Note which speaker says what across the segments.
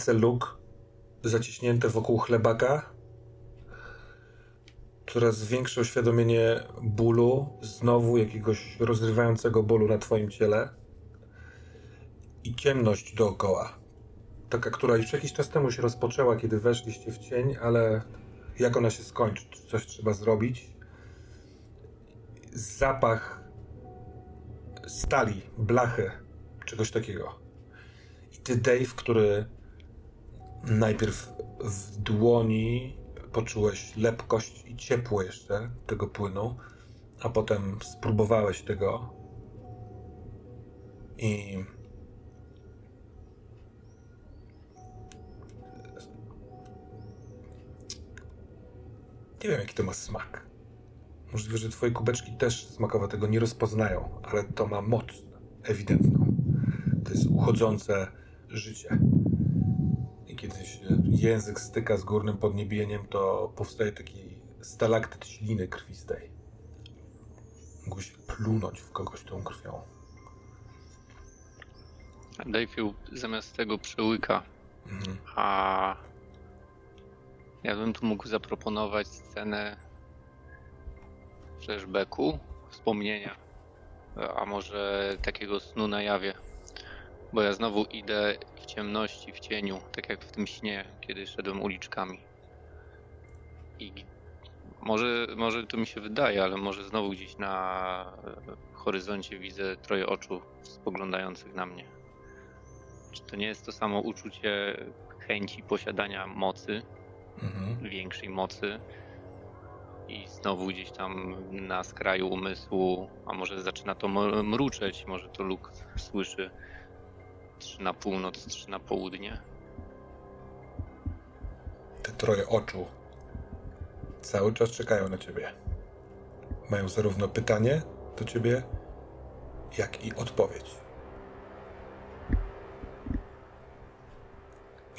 Speaker 1: Ręce, Luke, zaciśnięte wokół chlebaka. Coraz większe uświadomienie bólu, znowu jakiegoś rozrywającego bólu na twoim ciele. I ciemność dookoła. Taka, która już jakiś czas temu się rozpoczęła, kiedy weszliście w cień, ale jak ona się skończy? Czy coś trzeba zrobić? Zapach stali, blachy, czegoś takiego. I ty, Dave, który najpierw w dłoni poczułeś lepkość i ciepło jeszcze tego płynu, a potem spróbowałeś tego i nie wiem jaki to ma smak. Możliwe, że twoje kubeczki też smakowo tego nie rozpoznają, ale to ma moc ewidentną. To jest uchodzące życie. Kiedy się język styka z górnym podniebieniem, to powstaje taki stalaktyt śliny krwistej. Mógłbyś plunąć w kogoś tą krwią.
Speaker 2: Ją zamiast tego przełyka,
Speaker 1: Mhm.
Speaker 2: a ja bym tu mógł zaproponować scenę flashbacku, wspomnienia, a może takiego snu na jawie. Bo ja znowu idę w ciemności, w cieniu, tak jak w tym śnie, kiedy szedłem uliczkami. I może, może to mi się wydaje, ale może znowu gdzieś na e, horyzoncie widzę troje oczu spoglądających na mnie. Czy to nie jest to samo uczucie chęci posiadania mocy,
Speaker 1: Mhm.
Speaker 2: większej mocy i znowu gdzieś tam na skraju umysłu, a może zaczyna to mruczeć, może to Luke słyszy trzy na północ, trzy na południe.
Speaker 1: Te troje oczu cały czas czekają na ciebie. Mają zarówno pytanie do ciebie, jak i odpowiedź.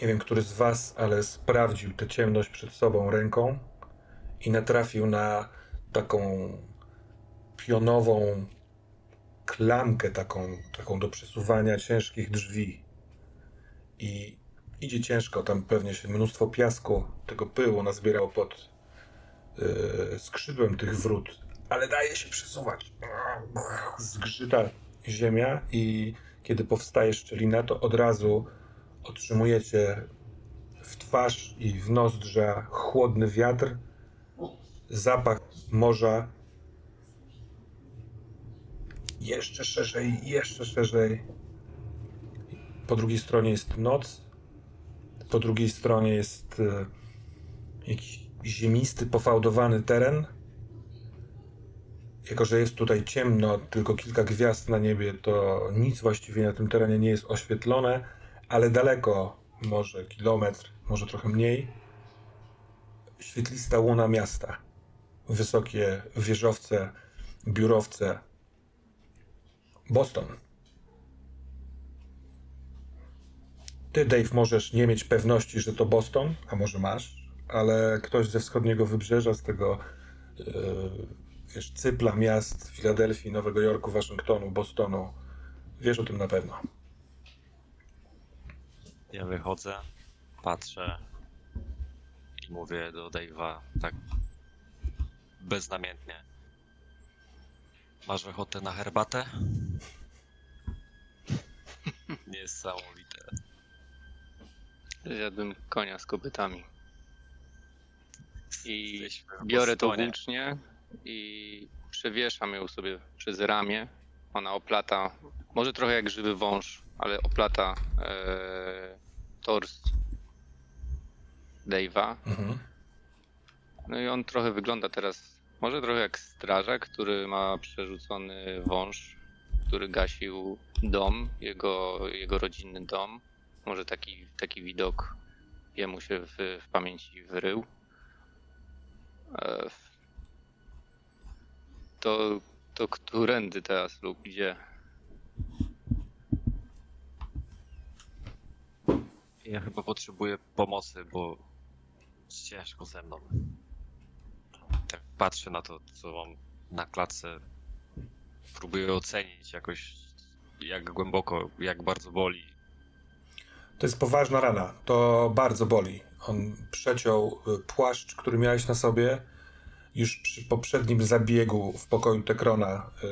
Speaker 1: Nie wiem, który z was, ale sprawdził tę ciemność przed sobą ręką i natrafił na taką pionową klamkę, taką, taką do przesuwania ciężkich drzwi. I idzie ciężko, tam pewnie się mnóstwo piasku, tego pyłu nazbierało pod yy, skrzydłem tych wrót, ale daje się przesuwać. Zgrzyta ziemia i kiedy powstaje szczelina, to od razu otrzymujecie w twarz i w nozdrza chłodny wiatr, zapach morza. Jeszcze szerzej, jeszcze szerzej. Po drugiej stronie jest noc, po drugiej stronie jest e, jakiś ziemisty, pofałdowany teren. Jako, że jest tutaj ciemno, tylko kilka gwiazd na niebie, to nic właściwie na tym terenie nie jest oświetlone, ale daleko, może kilometr, może trochę mniej, świetlista łuna miasta. Wysokie wieżowce, biurowce. Boston. Ty, Dave, możesz nie mieć pewności, że to Boston, a może masz, ale ktoś ze wschodniego wybrzeża, z tego e, wiesz, cypla miast Filadelfii, Nowego Jorku, Waszyngtonu, Bostonu. Wiesz o tym na pewno.
Speaker 3: Ja wychodzę, patrzę i mówię do Dave'a tak beznamiętnie. Masz ochotę na herbatę? Niesamowite.
Speaker 2: Zjadłem konia z kopytami. I
Speaker 3: Jesteśmy w
Speaker 2: biorę to
Speaker 3: Bostonie.
Speaker 2: włócznie i przewieszam ją sobie przez ramię. Ona oplata, może trochę jak żywy wąż, ale oplata e, tors Dave'a.
Speaker 1: Mhm.
Speaker 2: No i on trochę wygląda teraz, może trochę jak strażak, który ma przerzucony wąż, który gasił dom, jego, jego rodzinny dom. Może taki, taki widok jemu się w, w pamięci wyrył. E, To, to którędy teraz lub gdzie?
Speaker 3: Ja chyba potrzebuję pomocy, bo ciężko ze mną. Patrzę na to, co mam na klatce. Próbuję ocenić jakoś, jak głęboko, jak bardzo boli.
Speaker 1: To jest poważna rana. To bardzo boli. On przeciął y, płaszcz, który miałeś na sobie. Już przy poprzednim zabiegu w pokoju Tekrona y,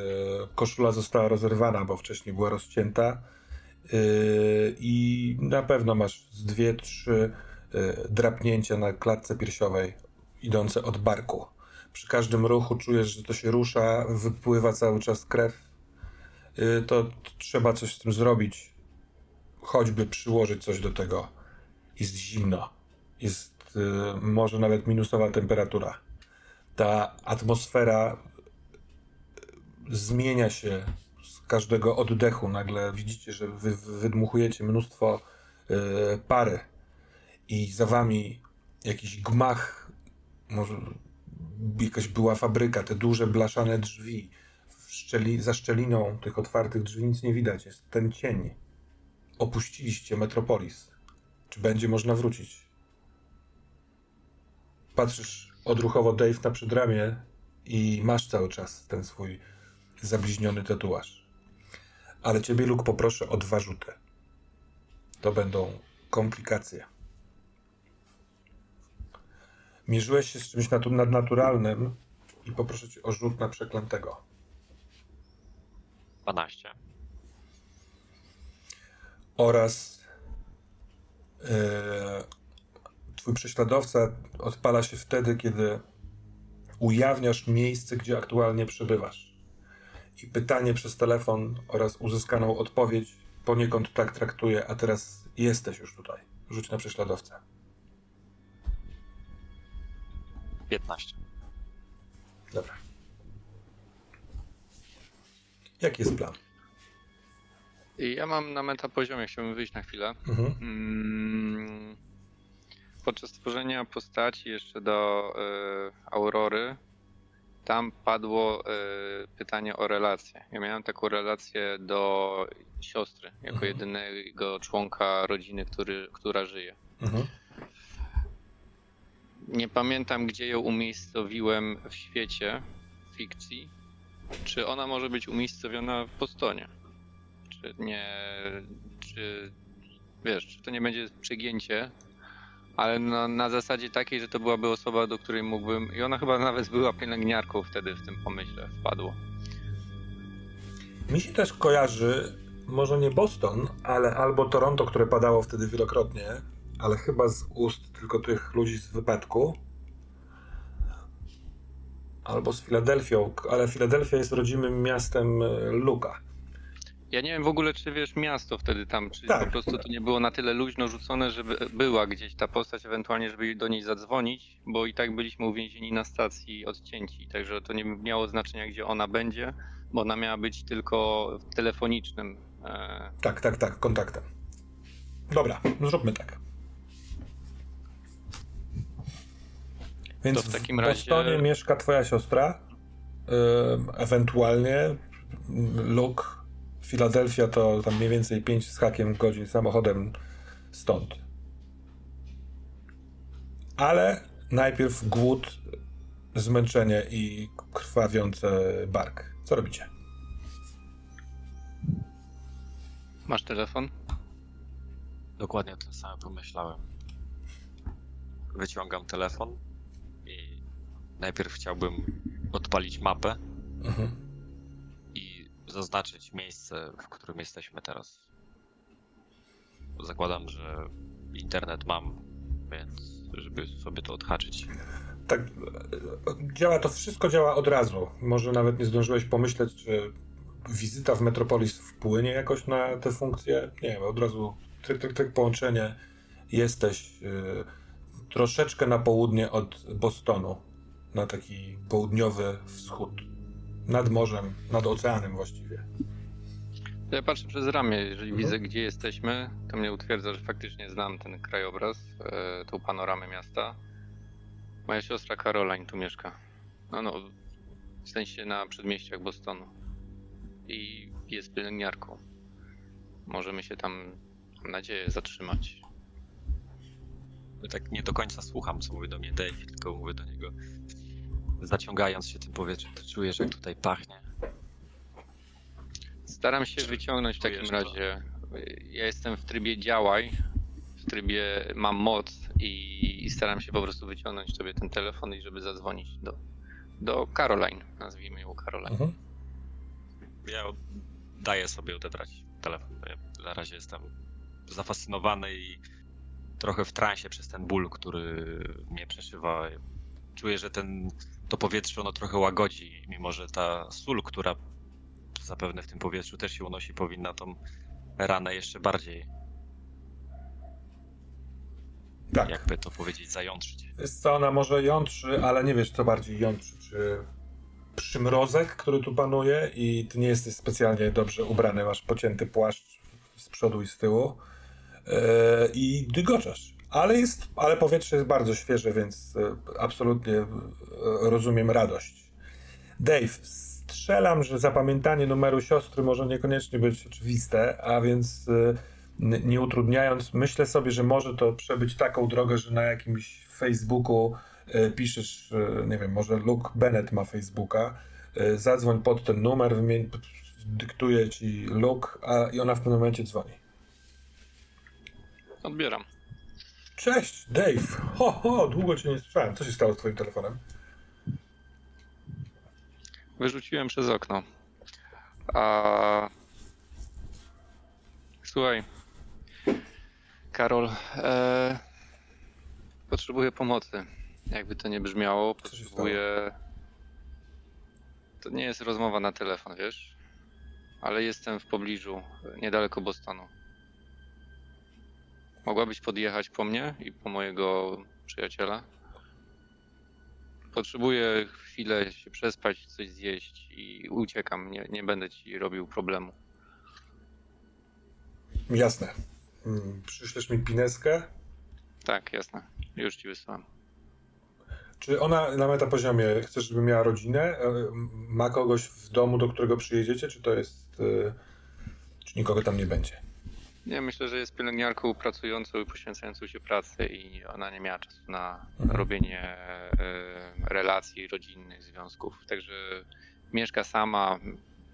Speaker 1: koszula została rozerwana, bo wcześniej była rozcięta. Y, I na pewno masz z dwie, trzy y, drapnięcia na klatce piersiowej idące od barku. Przy każdym ruchu czujesz, że to się rusza, wypływa cały czas krew. Y, To trzeba coś z tym zrobić choćby przyłożyć coś do tego. Jest zimno. Jest y, może nawet minusowa temperatura. Ta atmosfera y, zmienia się z każdego oddechu. Nagle widzicie, że wy, wy wydmuchujecie mnóstwo pary i za wami jakiś gmach, może jakaś była fabryka, te duże blaszane drzwi. Szczeli, za szczeliną tych otwartych drzwi nic nie widać. Jest ten cień opuściliście Metropolis. Czy będzie można wrócić? Patrzysz odruchowo Dave na przedramię i masz cały czas ten swój zabliźniony tatuaż. Ale ciebie, Luke, poproszę o dwa rzuty. To będą komplikacje. Mierzyłeś się z czymś natu- nadnaturalnym i poproszę cię o rzut na przeklętego.
Speaker 3: 12.
Speaker 1: oraz e, twój prześladowca odpala się wtedy, kiedy ujawniasz miejsce, gdzie aktualnie przebywasz. I pytanie przez telefon oraz uzyskaną odpowiedź poniekąd tak traktuje, a teraz jesteś już tutaj. Rzuć na prześladowcę.
Speaker 3: 15.
Speaker 1: Dobra. Jaki jest plan?
Speaker 2: I ja mam na metapoziomie, chciałbym wyjść na chwilę.
Speaker 1: Mhm.
Speaker 2: Mm, Podczas tworzenia postaci jeszcze do y, Aurory, tam padło y, pytanie o relację. Ja miałem taką relację do siostry, jako
Speaker 1: Mhm.
Speaker 2: jedynego członka rodziny, który, która żyje.
Speaker 1: Mhm.
Speaker 2: Nie pamiętam, gdzie ją umiejscowiłem w świecie fikcji. Czy ona może być umiejscowiona w Bostonie? Czy nie. Czy. Wiesz, czy to nie będzie przegięcie, ale na, na zasadzie takiej, że to byłaby osoba, do której mógłbym. I ona chyba nawet była pielęgniarką wtedy w tym pomyśle wpadło.
Speaker 1: Mi się też kojarzy, może nie Boston, ale albo Toronto, które padało wtedy wielokrotnie, ale chyba z ust tylko tych ludzi z wypadku. Albo z Filadelfią, ale Filadelfia jest rodzimym miastem e, Luka.
Speaker 2: Ja nie wiem w ogóle, czy wiesz miasto wtedy tam, czy
Speaker 1: Tak.
Speaker 2: po prostu to nie było na tyle luźno rzucone, żeby była gdzieś ta postać, ewentualnie, żeby do niej zadzwonić, bo i tak byliśmy uwięzieni na stacji odcięci, także to nie miało znaczenia, gdzie ona będzie, bo ona miała być tylko telefonicznym. E,
Speaker 1: Tak, tak, tak, kontaktem. Dobra, zróbmy tak. Więc
Speaker 2: To w takim
Speaker 1: w
Speaker 2: razie-
Speaker 1: Bostonie mieszka twoja siostra, ewentualnie Luke, Filadelfia to tam mniej więcej 5 z hakiem godzin samochodem stąd. Ale najpierw głód zmęczenie i krwawiący bark. Co robicie?
Speaker 2: Masz telefon?
Speaker 3: Dokładnie to samo pomyślałem. Wyciągam telefon najpierw chciałbym odpalić mapę
Speaker 1: Mhm.
Speaker 3: i zaznaczyć miejsce, w którym jesteśmy teraz. Zakładam, że internet mam, więc żeby sobie to odhaczyć.
Speaker 1: Tak, działa to wszystko działa od razu. Może nawet nie zdążyłeś pomyśleć, czy wizyta w Metropolis wpłynie jakoś na te funkcje. Nie, od razu tyk, tyk, tyk, połączenie. Jesteś y, troszeczkę na południe od Bostonu, na taki południowy wschód. Nad morzem, nad oceanem właściwie.
Speaker 2: Ja patrzę przez ramię, jeżeli
Speaker 1: Mhm.
Speaker 2: widzę gdzie jesteśmy, to mnie utwierdza, że faktycznie znam ten krajobraz, e, tą panoramę miasta. Moja siostra Caroline tu mieszka. No no, w sensie na przedmieściach Bostonu. I jest pielęgniarką. Możemy się tam, mam nadzieję, zatrzymać.
Speaker 3: Tak nie do końca słucham, co mówi do mnie Dave, tylko mówię do niego, zaciągając się tym powietrzem, to czujesz, jak tutaj pachnie.
Speaker 2: Staram się wyciągnąć w takim razie. Ja jestem w trybie działaj, w trybie mam moc i, i staram się po prostu wyciągnąć sobie ten telefon i żeby zadzwonić do, do Caroline, nazwijmy ją Caroline.
Speaker 1: Mhm.
Speaker 3: Ja daję sobie odebrać telefon. bo Ja na razie jestem zafascynowany i trochę w transie przez ten ból, który mnie przeszywa. Czuję, że ten, to powietrze ono trochę łagodzi, mimo że ta sól, która zapewne w tym powietrzu też się unosi, powinna tą ranę jeszcze bardziej,
Speaker 1: Tak.
Speaker 3: jakby to powiedzieć, zajątrzyć.
Speaker 1: Jest co, ona może jątrzy, ale nie wiesz co bardziej jątrzy. Czy przymrozek, który tu panuje i ty nie jesteś specjalnie dobrze ubrany, masz pocięty płaszcz z przodu i z tyłu yy, i dygoczasz. Ale, jest, ale powietrze jest bardzo świeże, więc e, absolutnie e, rozumiem radość. Dave, strzelam, że zapamiętanie numeru siostry może niekoniecznie być oczywiste, a więc e, nie utrudniając, myślę sobie, że może to przebyć taką drogę, że na jakimś Facebooku piszesz, nie wiem, może Luke Bennett ma Facebooka, zadzwoń pod ten numer, wymień, dyktuje ci Luke, a i ona w pewnym momencie dzwoni.
Speaker 2: Odbieram.
Speaker 1: Cześć, Dave. Ho, ho, długo cię nie słyszałem. Co się stało z twoim telefonem?
Speaker 2: Wyrzuciłem przez okno. A... Słuchaj. Karol, e... potrzebuję pomocy. Jakby to nie brzmiało, potrzebuję. To nie jest rozmowa na telefon, wiesz? Ale jestem w pobliżu, niedaleko Bostonu. Mogłabyś podjechać po mnie i po mojego przyjaciela? Potrzebuję chwilę się przespać, coś zjeść i uciekam. Nie, nie będę ci robił problemu.
Speaker 1: Jasne. Mm, Przyślesz mi pineskę?
Speaker 2: Tak, jasne. Już ci wysłałem.
Speaker 1: Czy ona na metapoziomie chcesz, żeby miała rodzinę? E, Ma kogoś w domu, do którego przyjedziecie? Czy to jest. e, Czy nikogo tam nie będzie?
Speaker 2: Nie, myślę, że jest pielęgniarką pracującą i poświęcającą się pracy i ona nie miała czasu na
Speaker 1: Mhm.
Speaker 2: robienie e, relacji rodzinnych, związków. Także mieszka sama,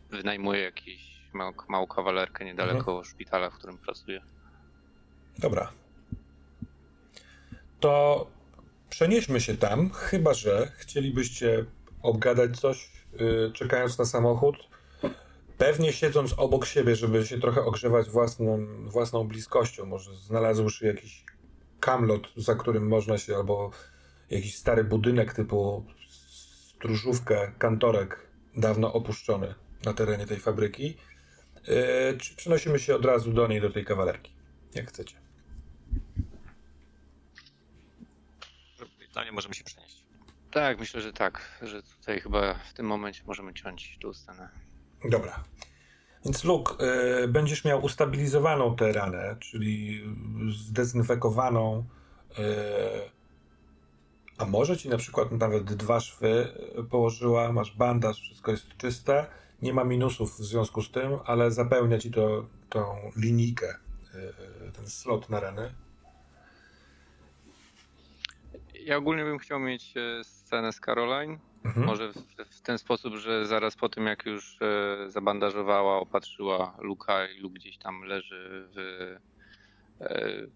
Speaker 2: wynajmuje jakąś małą, małą kawalerkę niedaleko szpitala, w którym pracuje.
Speaker 1: Dobra. To przenieśmy się tam, chyba że chcielibyście obgadać coś, yy, czekając na samochód. Pewnie siedząc obok siebie, żeby się trochę ogrzewać własną, własną bliskością. Może znalazłszy jakiś kamlot, za którym można się, albo jakiś stary budynek typu stróżówkę, kantorek, dawno opuszczony na terenie tej fabryki. Yy, czy przenosimy się od razu do niej, do tej kawalerki? Jak chcecie.
Speaker 3: Mnie możemy się przenieść.
Speaker 2: Tak, myślę, że tak, że tutaj chyba w tym momencie możemy ciąć tą scenę.
Speaker 1: Dobra. Więc Luke, y, będziesz miał ustabilizowaną tę ranę, czyli zdezynfekowaną, y, a może ci na przykład nawet dwa szwy y, położyła, masz bandaż, wszystko jest czyste, nie ma minusów w związku z tym, ale zapełnia ci to tą linijkę, ten slot na rany.
Speaker 2: Ja ogólnie bym chciał mieć e, scenę z Caroline.
Speaker 1: Mhm.
Speaker 2: Może w, w ten sposób, że zaraz po tym jak już e, zabandażowała, opatrzyła Luka i Luke gdzieś tam leży w, e,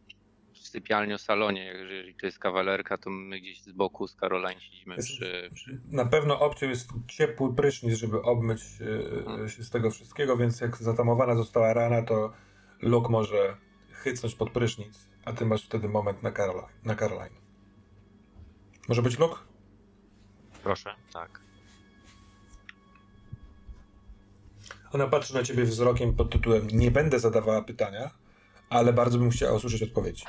Speaker 2: w sypialni o salonie. Jeżeli to jest kawalerka, to my gdzieś z boku z Caroline siedzimy
Speaker 1: Jest-
Speaker 2: przy, przy...
Speaker 1: Na pewno opcją jest ciepły prysznic, żeby obmyć e, się z tego wszystkiego, więc jak zatamowana została rana, to Luke może chycnąć pod prysznic, a ty masz wtedy moment na, Caroline. Na Caroline. Może być Luke?
Speaker 3: Proszę, tak.
Speaker 1: Ona patrzy na ciebie wzrokiem pod tytułem Nie będę zadawała pytania, ale bardzo bym chciała usłyszeć odpowiedź.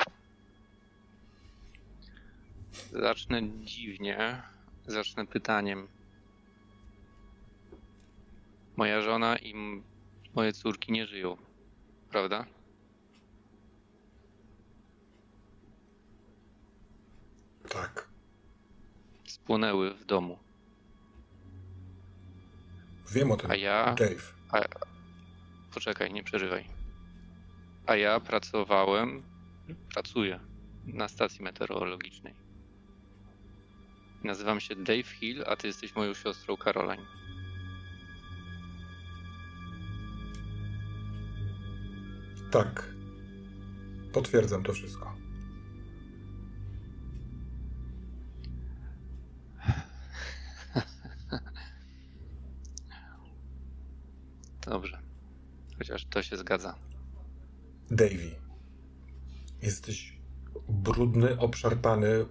Speaker 2: Zacznę dziwnie. Zacznę pytaniem. Moja żona i moje córki nie żyją, prawda?
Speaker 1: Tak.
Speaker 2: Spłonęły w domu.
Speaker 1: Wiem o tym.
Speaker 2: A ja.
Speaker 1: Dave.
Speaker 2: Poczekaj, nie przerywaj. A ja pracowałem, pracuję na stacji meteorologicznej. Nazywam się Dave Hill, a ty jesteś moją siostrą Caroline.
Speaker 1: Tak. Potwierdzam to wszystko.
Speaker 2: Dobrze. Chociaż to się zgadza.
Speaker 1: Davy. Jesteś brudny, obszarpany,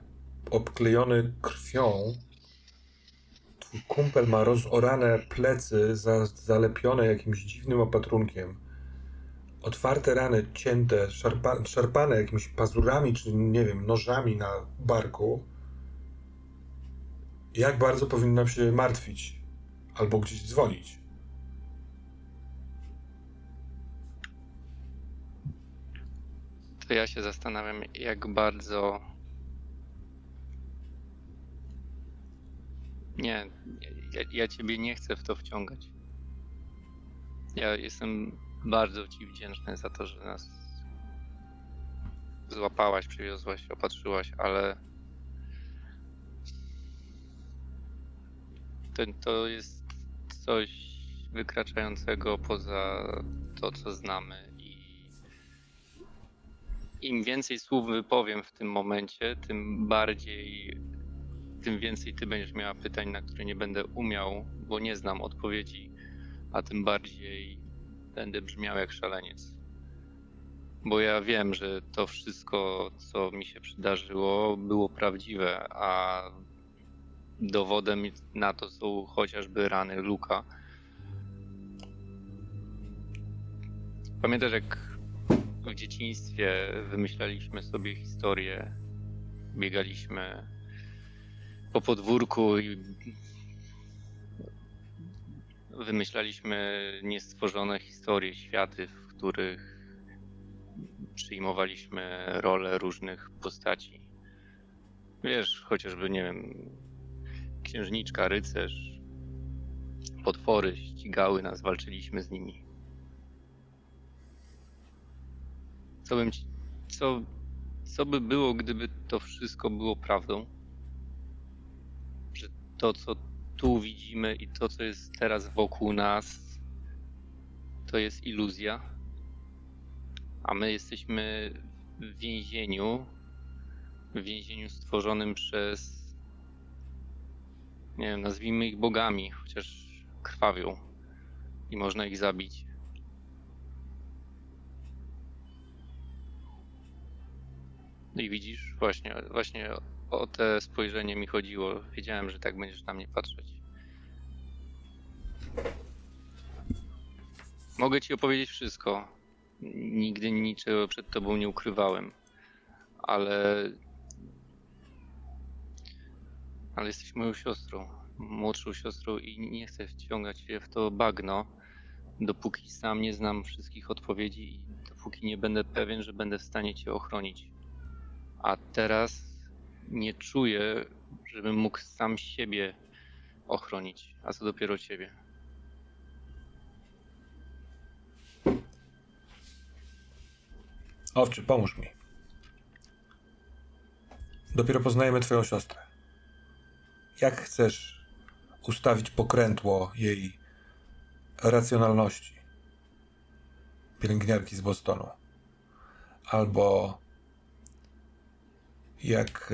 Speaker 1: obklejony krwią. Twój kumpel ma rozorane plecy, za, zalepione jakimś dziwnym opatrunkiem. Otwarte rany, cięte, szarpa, szarpane jakimiś pazurami, czy nie wiem, nożami na barku. Jak bardzo powinnam się martwić? Albo gdzieś dzwonić?
Speaker 2: To ja się zastanawiam, jak bardzo. Nie, ja, ja ciebie nie chcę w to wciągać. Ja jestem bardzo ci wdzięczny za to, że nas złapałaś, przywiozłaś, opatrzyłaś, ale to, to jest coś wykraczającego poza to, co znamy im więcej słów wypowiem w tym momencie, tym bardziej, tym więcej ty będziesz miała pytań, na które nie będę umiał, bo nie znam odpowiedzi, a tym bardziej będę brzmiał jak szaleniec. Bo ja wiem, że to wszystko, co mi się przydarzyło, było prawdziwe, a dowodem na to są chociażby rany Luka. Pamiętasz, jak w dzieciństwie wymyślaliśmy sobie historię, biegaliśmy po podwórku i wymyślaliśmy niestworzone historie, światy, w których przyjmowaliśmy role różnych postaci. Wiesz, chociażby, nie wiem, księżniczka, rycerz, potwory ścigały nas, walczyliśmy z nimi. Co bym co, co by było, gdyby to wszystko było prawdą? Że to, co tu widzimy i to, co jest teraz wokół nas, to jest iluzja, a my jesteśmy w więzieniu, w więzieniu stworzonym przez, nie wiem, nazwijmy ich bogami, chociaż krwawią i można ich zabić. No I widzisz, właśnie, właśnie o te spojrzenie mi chodziło. Wiedziałem, że tak będziesz na mnie patrzeć. Mogę ci opowiedzieć wszystko. Nigdy niczego przed tobą nie ukrywałem. Ale. Ale jesteś moją siostrą. Młodszą siostrą i nie chcę wciągać się w to bagno, dopóki sam nie znam wszystkich odpowiedzi i dopóki nie będę pewien, że będę w stanie cię ochronić. A teraz nie czuję, żebym mógł sam siebie ochronić, a co dopiero ciebie.
Speaker 1: Owczy, pomóż mi. Dopiero poznajemy twoją siostrę. Jak chcesz ustawić pokrętło jej racjonalności? Pielęgniarki z Bostonu. Albo jak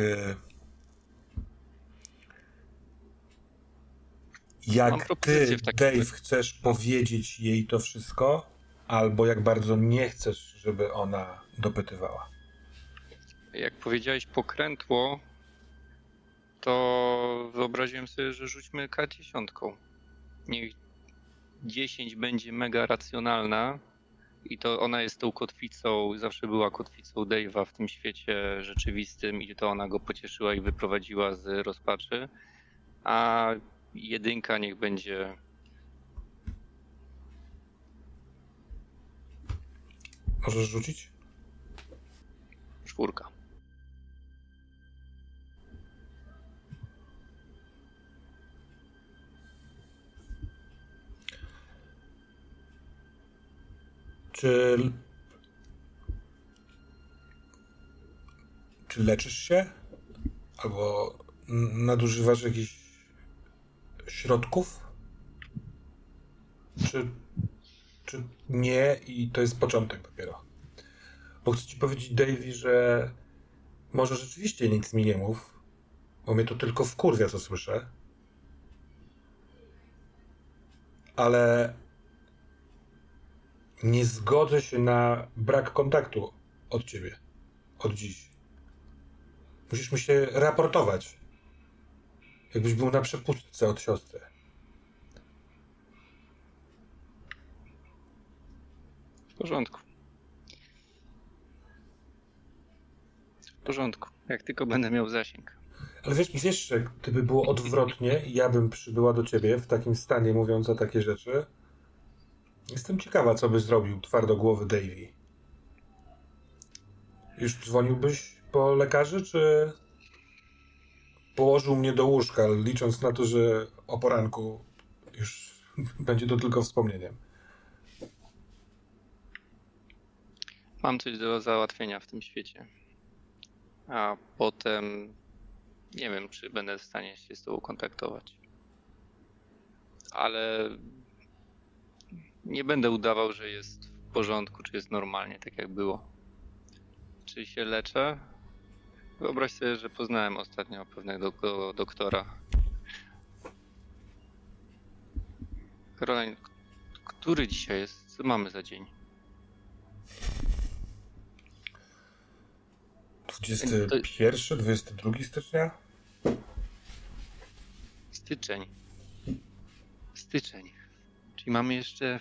Speaker 2: Mam
Speaker 1: jak ty, Dave, chcesz powiedzieć jej to wszystko, albo jak bardzo nie chcesz, żeby ona dopytywała.
Speaker 2: Jak powiedziałeś pokrętło, to wyobraziłem sobie, że rzućmy K10. Niech 10 będzie mega racjonalna i to ona jest tą kotwicą, zawsze była kotwicą Dave'a w tym świecie rzeczywistym i to ona go pocieszyła i wyprowadziła z rozpaczy. A jedynka niech będzie
Speaker 1: Możesz rzucić?
Speaker 2: czwórka.
Speaker 1: Czy. Czy leczysz się? Albo nadużywasz jakichś środków? Czy, czy nie i to jest początek dopiero? Bo chcę ci powiedzieć, Davey, że może rzeczywiście nic mi nie mów, bo mnie to tylko wkurwia, co słyszę. Ale nie zgodzę się na brak kontaktu od ciebie. Od dziś. Musisz mi się raportować. Jakbyś był na przepustce od siostry.
Speaker 2: W porządku. W porządku. Jak tylko będę miał zasięg.
Speaker 1: Ale wiesz, że gdyby było odwrotnie ja bym przybyła do ciebie w takim stanie mówiąc o takie rzeczy, jestem ciekawa, co by zrobił twardogłowy Davy. Już dzwoniłbyś po lekarzy, czy położył mnie do łóżka, licząc na to, że o poranku już będzie to tylko wspomnieniem?
Speaker 2: Mam coś do załatwienia w tym świecie. A potem nie wiem, czy będę w stanie się z tobą kontaktować. Ale nie będę udawał, że jest w porządku, czy jest normalnie, tak jak było. Czy się leczę? Wyobraź sobie, że poznałem ostatnio pewnego do- doktora. Caroline, który dzisiaj jest? Co mamy za dzień?
Speaker 1: 21, 22 stycznia?
Speaker 2: Styczeń. Styczeń. Czyli mamy jeszcze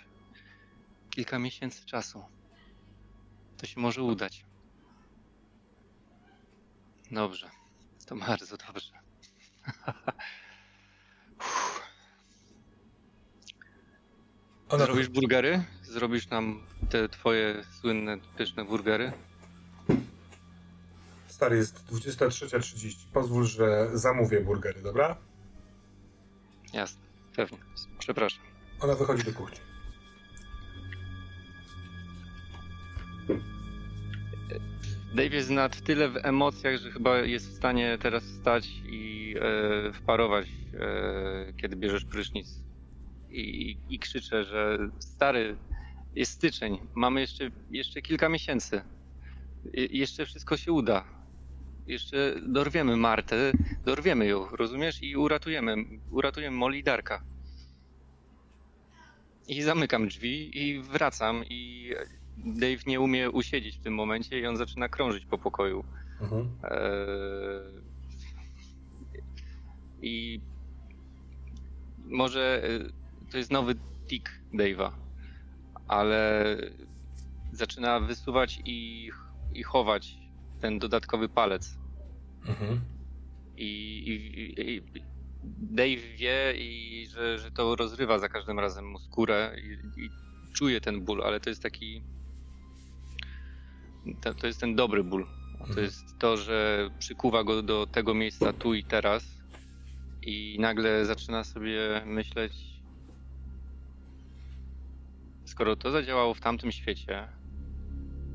Speaker 2: kilka miesięcy czasu. To się może udać. Dobrze. To bardzo dobrze.
Speaker 1: Ona
Speaker 2: Zrobisz burgery? Zrobisz nam te twoje słynne, pyszne burgery?
Speaker 1: Stary, jest 23.30. Pozwól, że zamówię burgery, dobra?
Speaker 2: Jasne, pewnie. Przepraszam.
Speaker 1: Ona wychodzi do kuchni.
Speaker 2: Dave jest na tyle w emocjach, że chyba jest w stanie teraz wstać i e, wparować, e, kiedy bierzesz prysznic. I, I krzyczę, że stary, jest styczeń, mamy jeszcze, jeszcze kilka miesięcy. Jeszcze wszystko się uda. Jeszcze dorwiemy Martę, dorwiemy ją, rozumiesz? I uratujemy, uratujemy Molly i Darka. I zamykam drzwi i wracam i Dave nie umie usiedzieć w tym momencie i on zaczyna krążyć po pokoju.
Speaker 1: Mhm.
Speaker 2: Eee, I może e, to jest nowy tik Dave'a, ale zaczyna wysuwać i, i chować ten dodatkowy palec.
Speaker 1: Mhm.
Speaker 2: I, i, i Dave wie, i że, że to rozrywa za każdym razem mu skórę i, i czuje ten ból, ale to jest taki. To, to jest ten dobry ból. To
Speaker 1: Mhm.
Speaker 2: jest to, że przykuwa go do tego miejsca tu i teraz i nagle zaczyna sobie myśleć, skoro to zadziałało w tamtym świecie,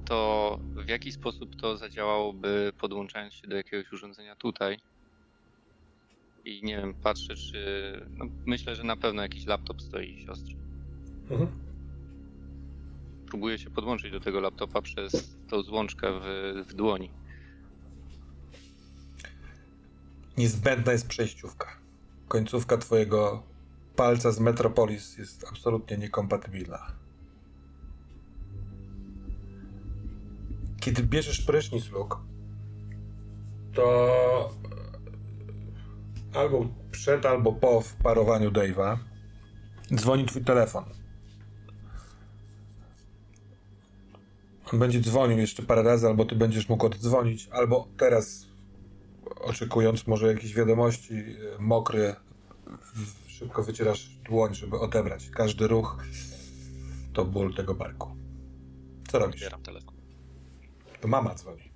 Speaker 2: to w jaki sposób to zadziałałoby podłączając się do jakiegoś urządzenia tutaj? I nie wiem, patrzę czy... No, myślę, że na pewno jakiś laptop stoi siostry.
Speaker 1: Mhm.
Speaker 2: Próbuję się podłączyć do tego laptopa przez tą złączkę w, w dłoni.
Speaker 1: Niezbędna jest przejściówka. Końcówka twojego palca z Metropolis jest absolutnie niekompatybilna. Kiedy bierzesz prysznic, Luke, to albo przed, albo po wparowaniu Dave'a dzwoni twój telefon. On będzie dzwonił jeszcze parę razy, albo ty będziesz mógł oddzwonić, albo teraz, oczekując może jakiejś wiadomości, e, mokry, szybko wycierasz dłoń, żeby odebrać. Każdy ruch to ból tego barku. Co robisz?
Speaker 3: Odbieram telefon.
Speaker 1: To mama dzwoni.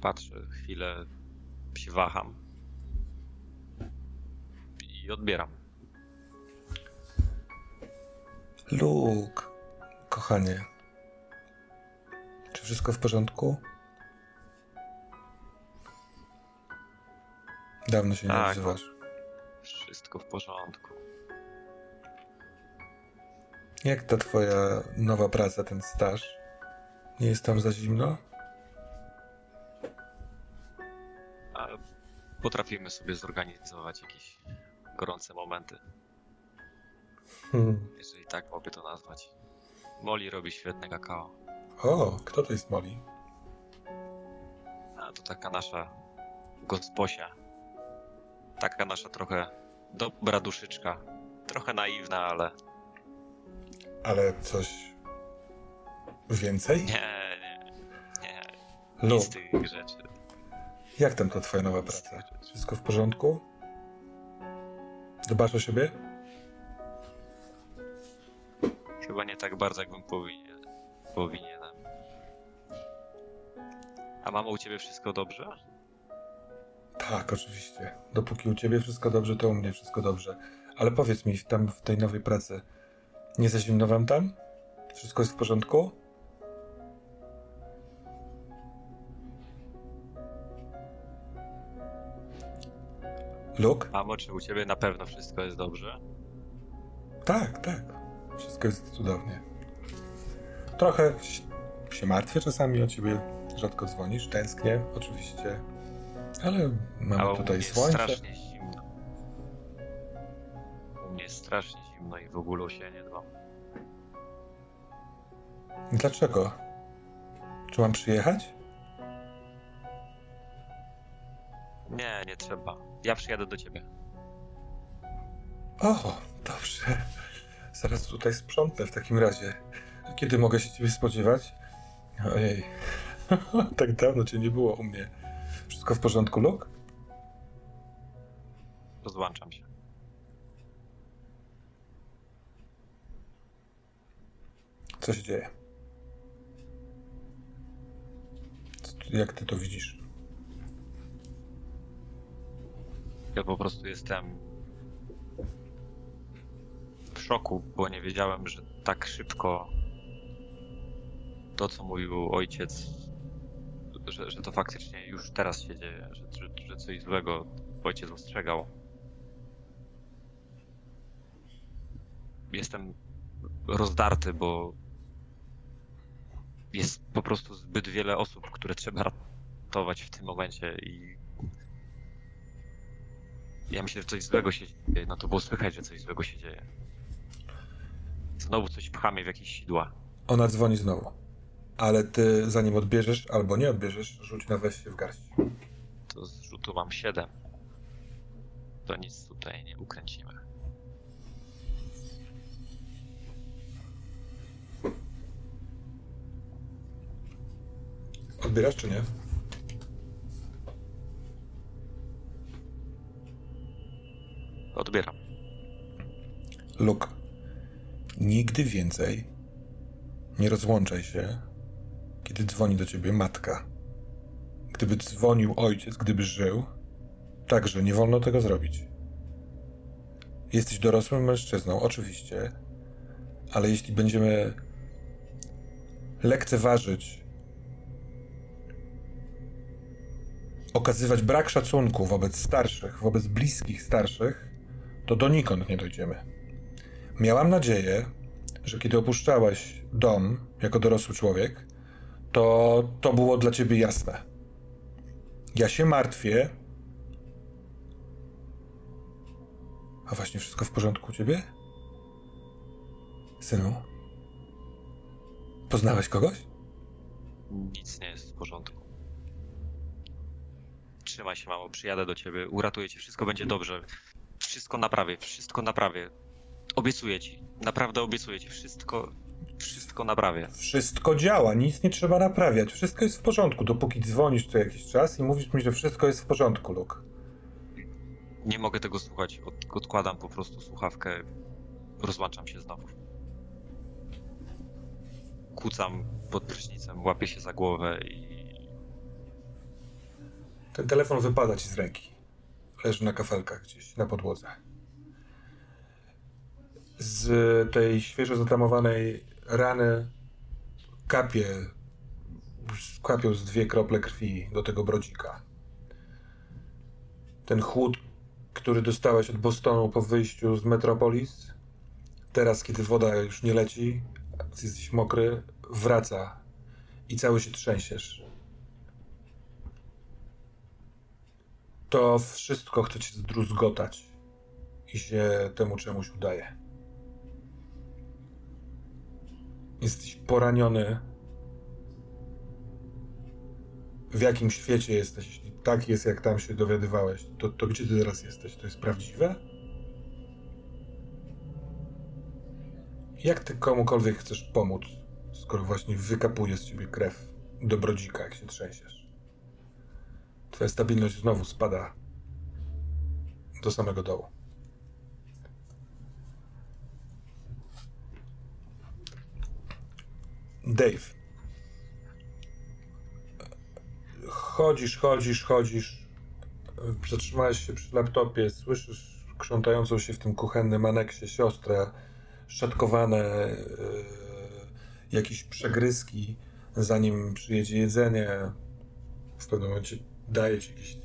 Speaker 3: Patrzę chwilę, się waham. I odbieram.
Speaker 1: Luke, kochanie. Czy wszystko w porządku? Dawno się nie
Speaker 3: Tak.
Speaker 1: odzywasz.
Speaker 3: Wszystko w porządku.
Speaker 1: Jak ta twoja nowa praca, ten staż? Nie jest tam za zimno?
Speaker 3: A potrafimy sobie zorganizować jakieś gorące momenty,
Speaker 1: Hmm.
Speaker 3: jeżeli tak mogę to nazwać. Molly robi świetne kakao.
Speaker 1: O, kto to jest Molly?
Speaker 3: A to taka nasza gosposia. Taka nasza trochę dobra duszyczka. Trochę naiwna, ale
Speaker 1: Ale coś więcej?
Speaker 3: nie, nie, nie. Nic
Speaker 1: Luke,
Speaker 3: z tych rzeczy.
Speaker 1: jak tam ta twoja nowa
Speaker 3: Nic
Speaker 1: praca? Wszystko w porządku? Dbasz o siebie?
Speaker 3: Chyba nie tak bardzo, jakbym powinien. Powinienem. A mamo, u ciebie wszystko dobrze?
Speaker 1: Tak, oczywiście. Dopóki u ciebie wszystko dobrze, to u mnie wszystko dobrze. Ale powiedz mi, tam w tej nowej pracy, nie za zimno wam tam? Wszystko jest w porządku? Luke?
Speaker 3: Mamo, czy u ciebie na pewno wszystko jest dobrze?
Speaker 1: Tak, tak. Wszystko jest cudownie. Trochę się martwię czasami o ciebie. Rzadko dzwonisz, tęsknię, oczywiście. Ale
Speaker 3: Ale
Speaker 1: mamy
Speaker 3: u
Speaker 1: tutaj słońce.
Speaker 3: strasznie zimno. U mnie jest strasznie zimno i w ogóle się nie dbam.
Speaker 1: Dlaczego? Czy mam przyjechać?
Speaker 3: Nie, nie trzeba. Ja przyjadę do ciebie.
Speaker 1: O, dobrze. Zaraz tutaj sprzątnę w takim razie. Kiedy mogę się ciebie spodziewać? Ojej. tak dawno cię nie było u mnie. Wszystko w porządku, Luke?
Speaker 3: Rozłączam się.
Speaker 1: Co się dzieje? Jak ty to widzisz?
Speaker 3: Ja po prostu jestem szoku, bo nie wiedziałem, że tak szybko to, co mówił ojciec, że, że to faktycznie już teraz się dzieje, że, że, że coś złego ojciec ostrzegał. Jestem rozdarty, bo jest po prostu zbyt wiele osób, które trzeba ratować w tym momencie i ja myślę, że coś złego się dzieje. No to było słychać, że coś złego się dzieje. Znowu coś pchamy w jakieś sidła.
Speaker 1: Ona dzwoni znowu. Ale ty zanim odbierzesz albo nie odbierzesz, rzuć na weź się w garść.
Speaker 3: To z rzutu mam 7. To nic tutaj nie ukręcimy.
Speaker 1: Odbierasz czy nie?
Speaker 3: Odbieram.
Speaker 1: Luke, nigdy więcej nie rozłączaj się, kiedy dzwoni do ciebie matka. Gdyby dzwonił ojciec, gdyby żył, także nie wolno tego zrobić. Jesteś dorosłym mężczyzną, oczywiście, Ale jeśli będziemy lekceważyć, okazywać brak szacunku wobec starszych, wobec bliskich starszych, to donikąd nie dojdziemy. Miałam nadzieję, że kiedy opuszczałaś dom jako dorosły człowiek, to to było dla ciebie jasne. Ja się martwię. A właśnie wszystko w porządku u ciebie? Synu? Poznałeś kogoś?
Speaker 3: Nic nie jest w porządku. Trzymaj się, mamo, przyjadę do ciebie, uratuję cię, wszystko będzie dobrze. Wszystko naprawię, wszystko naprawię. Obiecuję ci, naprawdę obiecuję ci, wszystko, wszystko naprawię.
Speaker 1: Wszystko działa, nic nie trzeba naprawiać. Wszystko jest w porządku, dopóki dzwonisz co jakiś czas i mówisz mi, że wszystko jest w porządku, Luke.
Speaker 3: Nie mogę tego słuchać, Od, odkładam po prostu słuchawkę, rozłączam się znowu. Kucam pod prysznicem, łapię się za głowę i
Speaker 1: Ten telefon wypada ci z ręki. Leży na kafelkach gdzieś na podłodze. Z tej świeżo zatamowanej rany kapie, kapią z dwie krople krwi do tego brodzika. Ten chłód, który dostałeś od Bostonu po wyjściu z Metropolis, teraz, kiedy woda już nie leci, jesteś mokry, wraca i cały się trzęsiesz. To wszystko chce cię zdruzgotać i się temu czemuś udaje. Jesteś poraniony. W jakim świecie jesteś? Jeśli tak jest, jak tam się dowiadywałeś, to, to gdzie ty teraz jesteś? To jest prawdziwe? Jak ty komukolwiek chcesz pomóc, skoro właśnie wykapuje z ciebie krew do brodzika, jak się trzęsiesz? Twoja stabilność znowu spada do samego dołu. Dave. Chodzisz, chodzisz, chodzisz. Zatrzymałeś się przy laptopie, słyszysz krzątającą się w tym kuchennym aneksie siostrę, szatkowane e, jakieś przegryzki, zanim przyjedzie jedzenie. W pewnym momencie daje ci jakiś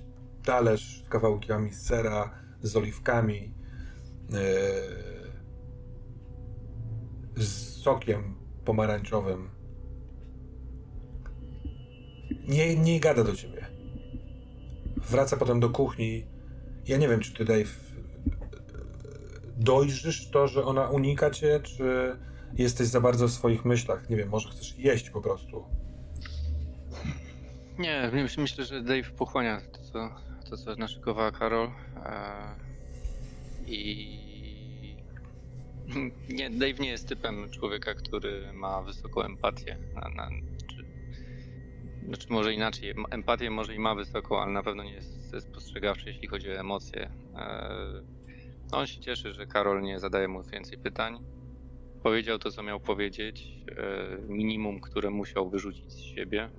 Speaker 1: talerz z kawałkami sera, z oliwkami, e, z sokiem pomarańczowym. Nie, nie gada do ciebie. Wraca potem do kuchni. Ja nie wiem, czy ty, Dave, dojrzysz to, że ona unika cię, czy jesteś za bardzo w swoich myślach? Nie wiem, może chcesz jeść po prostu.
Speaker 2: Nie, myśl- myślę, że Dave pochłania to, co, to, co naszykowała Karol. E, I nie, Dave nie jest typem człowieka, który ma wysoką empatię. Na, na, czy, znaczy może inaczej, em- empatię może i ma wysoką, ale na pewno nie jest spostrzegawczy, jeśli chodzi o emocje. E, no, on się cieszy, że Karol nie zadaje mu więcej pytań. Powiedział to, co miał powiedzieć, e, minimum, które musiał wyrzucić z siebie.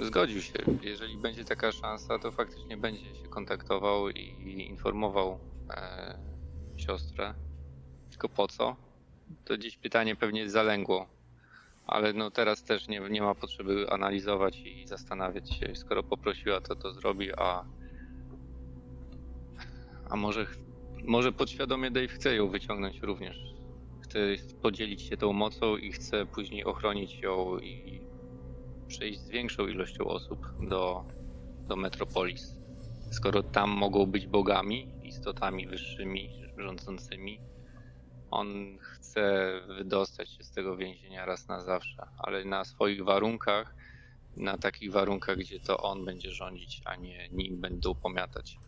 Speaker 2: Zgodził się. Jeżeli będzie taka szansa, to faktycznie będzie się kontaktował i informował e, siostrę. Tylko po co? To gdzieś pytanie pewnie zalęgło. Ale no teraz też nie, nie ma potrzeby analizować i zastanawiać się. Skoro poprosiła, to to zrobi, a a może, może podświadomie Dave chce ją wyciągnąć również. Chce podzielić się tą mocą i chce później ochronić ją i przejść z większą ilością osób do, do Metropolis. Skoro tam mogą być bogami, istotami wyższymi, rządzącymi, on chce wydostać się z tego więzienia raz na zawsze, ale na swoich warunkach, na takich warunkach, gdzie to on będzie rządzić, a nie nim będą pomiatać.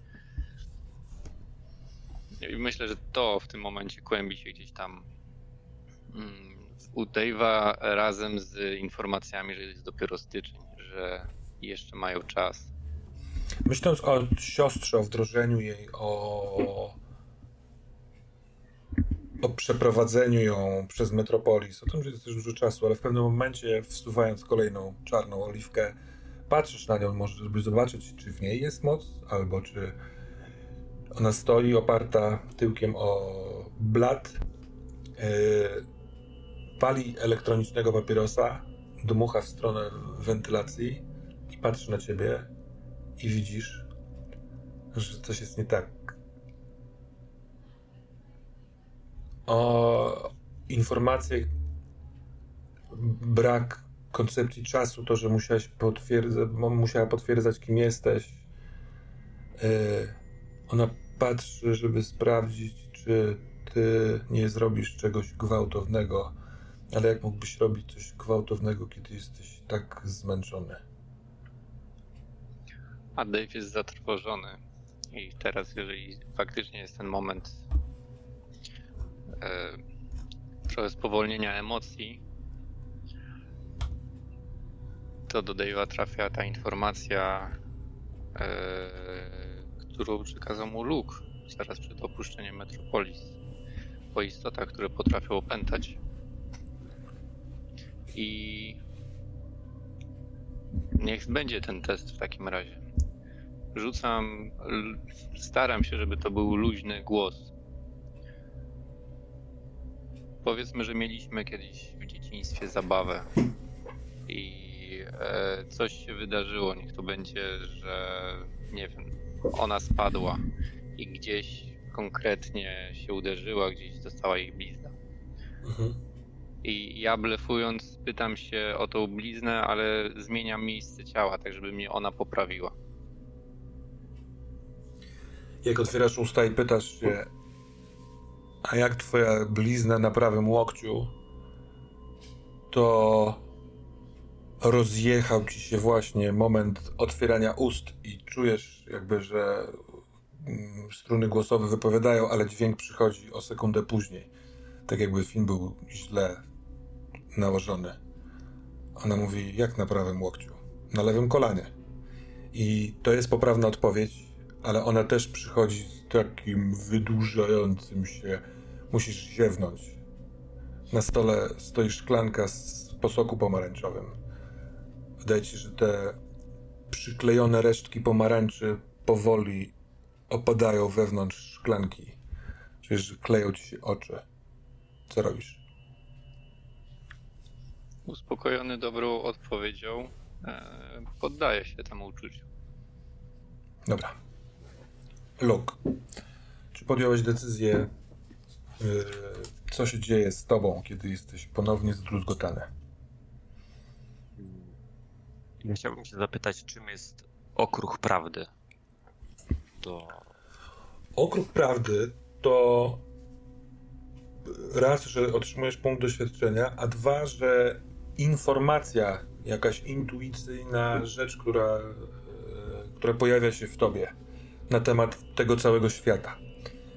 Speaker 2: I myślę, że to w tym momencie kłębi się gdzieś tam mm, u Dave'a razem z informacjami, że jest dopiero styczeń, że jeszcze mają czas.
Speaker 1: Myśląc o siostrze, o wdrożeniu jej, o, o przeprowadzeniu ją przez Metropolis, o tym, że jest też dużo czasu, ale w pewnym momencie, wsuwając kolejną czarną oliwkę, patrzysz na nią, może żeby zobaczyć, czy w niej jest moc, albo czy Ona stoi oparta tyłkiem o blat, yy, pali elektronicznego papierosa, dmucha w stronę wentylacji i patrzy na ciebie i widzisz, że coś jest nie tak. O informacje, brak koncepcji czasu, to, że musiałeś potwierdzać, musiała potwierdzać, kim jesteś. Yy, ona patrzy, żeby sprawdzić, czy ty nie zrobisz czegoś gwałtownego, ale jak mógłbyś robić coś gwałtownego, kiedy jesteś tak zmęczony?
Speaker 2: A Dave jest zatrwożony. I teraz, jeżeli faktycznie jest ten moment e, trochę spowolnienia emocji, to do Dave'a trafia ta informacja, e, którą przekazał mu Luke zaraz przed opuszczeniem Metropolis. O istotach, które potrafią opętać. I niech będzie ten test w takim razie. Rzucam, staram się, żeby to był luźny głos. Powiedzmy, że mieliśmy kiedyś w dzieciństwie zabawę i e, coś się wydarzyło. Niech to będzie, że nie wiem, ona spadła i gdzieś konkretnie się uderzyła, gdzieś została jej blizna.
Speaker 1: Mhm.
Speaker 2: I ja blefując pytam się o tą bliznę, ale zmieniam miejsce ciała, tak żeby mnie ona poprawiła.
Speaker 1: Jak otwierasz usta i pytasz się, a jak twoja blizna na prawym łokciu, to rozjechał ci się właśnie moment otwierania ust i czujesz jakby, że mm, struny głosowe wypowiadają, ale dźwięk przychodzi o sekundę później. Tak jakby film był źle nałożony. Ona mówi, jak na prawym łokciu? Na lewym kolanie. I to jest poprawna odpowiedź, ale ona też przychodzi z takim wydłużającym się. Musisz ziewnąć. Na stole stoi szklanka z posoku pomarańczowym. Wydaje ci że te przyklejone resztki pomarańczy powoli opadają wewnątrz szklanki. Czujesz, że kleją ci się oczy. Co robisz?
Speaker 2: Uspokojony dobrą odpowiedzią, e, poddaję się temu uczuciu.
Speaker 1: Dobra. Luke, czy podjąłeś decyzję, yy, co się dzieje z tobą, kiedy jesteś ponownie zdruzgotany?
Speaker 3: Ja chciałbym się zapytać, czym jest okruch prawdy? To
Speaker 1: Okrug prawdy to raz, że otrzymujesz punkt doświadczenia, a dwa, że informacja, jakaś intuicyjna rzecz, która, e, która pojawia się w tobie na temat tego całego świata.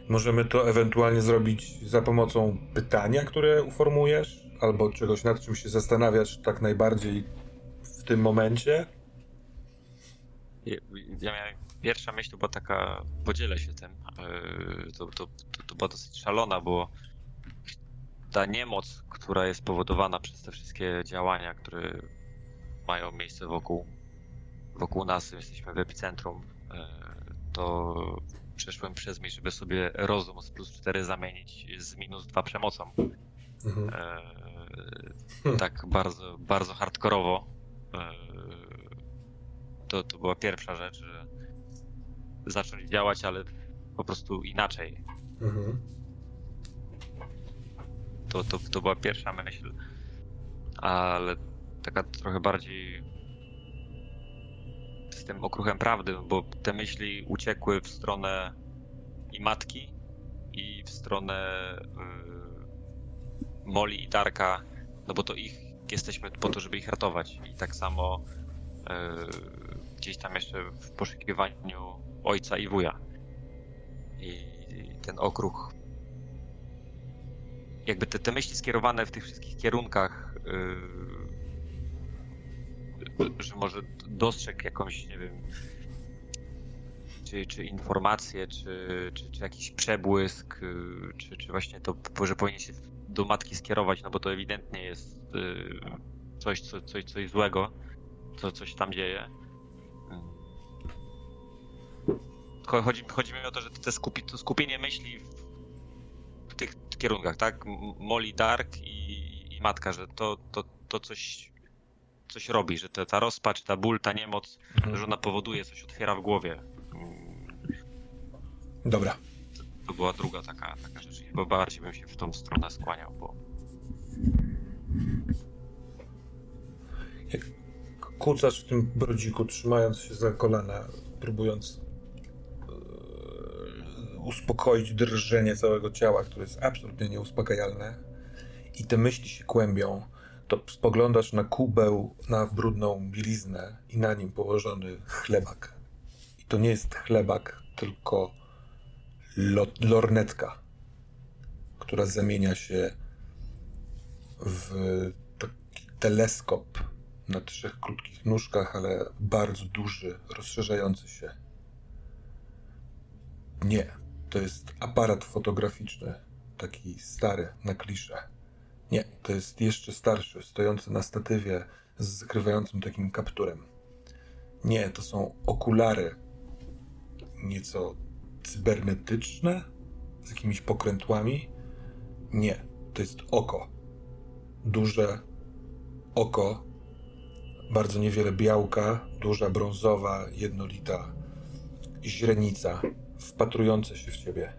Speaker 1: Możemy to ewentualnie zrobić za pomocą pytania, które uformujesz, albo czegoś, nad czym się zastanawiasz tak najbardziej w tym momencie.
Speaker 3: ja, miałem, pierwsza myśl to była taka, podzielę się tym, yy, to, to, to, to była dosyć szalona, bo ta niemoc, która jest powodowana przez te wszystkie działania, które mają miejsce wokół, wokół nas, jesteśmy w epicentrum, yy, to przeszłem przez myśl, żeby sobie rozum z plus 4 zamienić z minus 2 przemocą.
Speaker 1: Mhm.
Speaker 3: Eee, tak bardzo, bardzo hardkorowo. Eee, to, to była pierwsza rzecz, że zacząć działać, ale po prostu inaczej.
Speaker 1: Mhm.
Speaker 3: To, to, to była pierwsza myśl. Ale taka trochę bardziej z tym okruchem prawdy, bo te myśli uciekły w stronę i matki, i w stronę yy, Moli i Darka, no bo to ich jesteśmy po to, żeby ich ratować. I tak samo yy, gdzieś tam jeszcze w poszukiwaniu ojca i wuja. I ten okruch, jakby te, te myśli skierowane w tych wszystkich kierunkach, yy, że może dostrzegł jakąś, nie wiem, czy, czy informację, czy, czy, czy jakiś przebłysk, yy, czy, czy właśnie to, że powinien się do matki skierować, no bo to ewidentnie jest yy, coś, co, coś, coś złego, co coś tam dzieje. Yy. chodzi, chodzi mi o to, że te skupi, to skupienie myśli kierunkach, tak? Molly Dark i, i matka, że to, to, to coś, coś robi, że te, ta rozpacz, ta ból, ta niemoc,
Speaker 1: Mhm.
Speaker 3: że ona powoduje, coś otwiera w głowie.
Speaker 1: Dobra.
Speaker 3: To była druga taka, taka rzecz. Chyba bardziej bym się w tą stronę skłaniał, bo
Speaker 1: Kucasz w tym brodziku, trzymając się za kolana, próbując uspokoić drżenie całego ciała, które jest absolutnie nieuspokajalne. I te myśli się kłębią. To spoglądasz na kubeł, na brudną bieliznę i na nim położony chlebak. I to nie jest chlebak, tylko lo- lornetka, która zamienia się w taki teleskop na trzech krótkich nóżkach, ale bardzo duży, rozszerzający się. Nie, to jest aparat fotograficzny, taki stary, na kliszę. Nie, to jest jeszcze starszy, stojący na statywie z zakrywającym takim kapturem. Nie, to są okulary, nieco cybernetyczne, z jakimiś pokrętłami. Nie, to jest oko. Duże oko bardzo niewiele białka, duża brązowa, jednolita źrenica wpatrująca się w ciebie.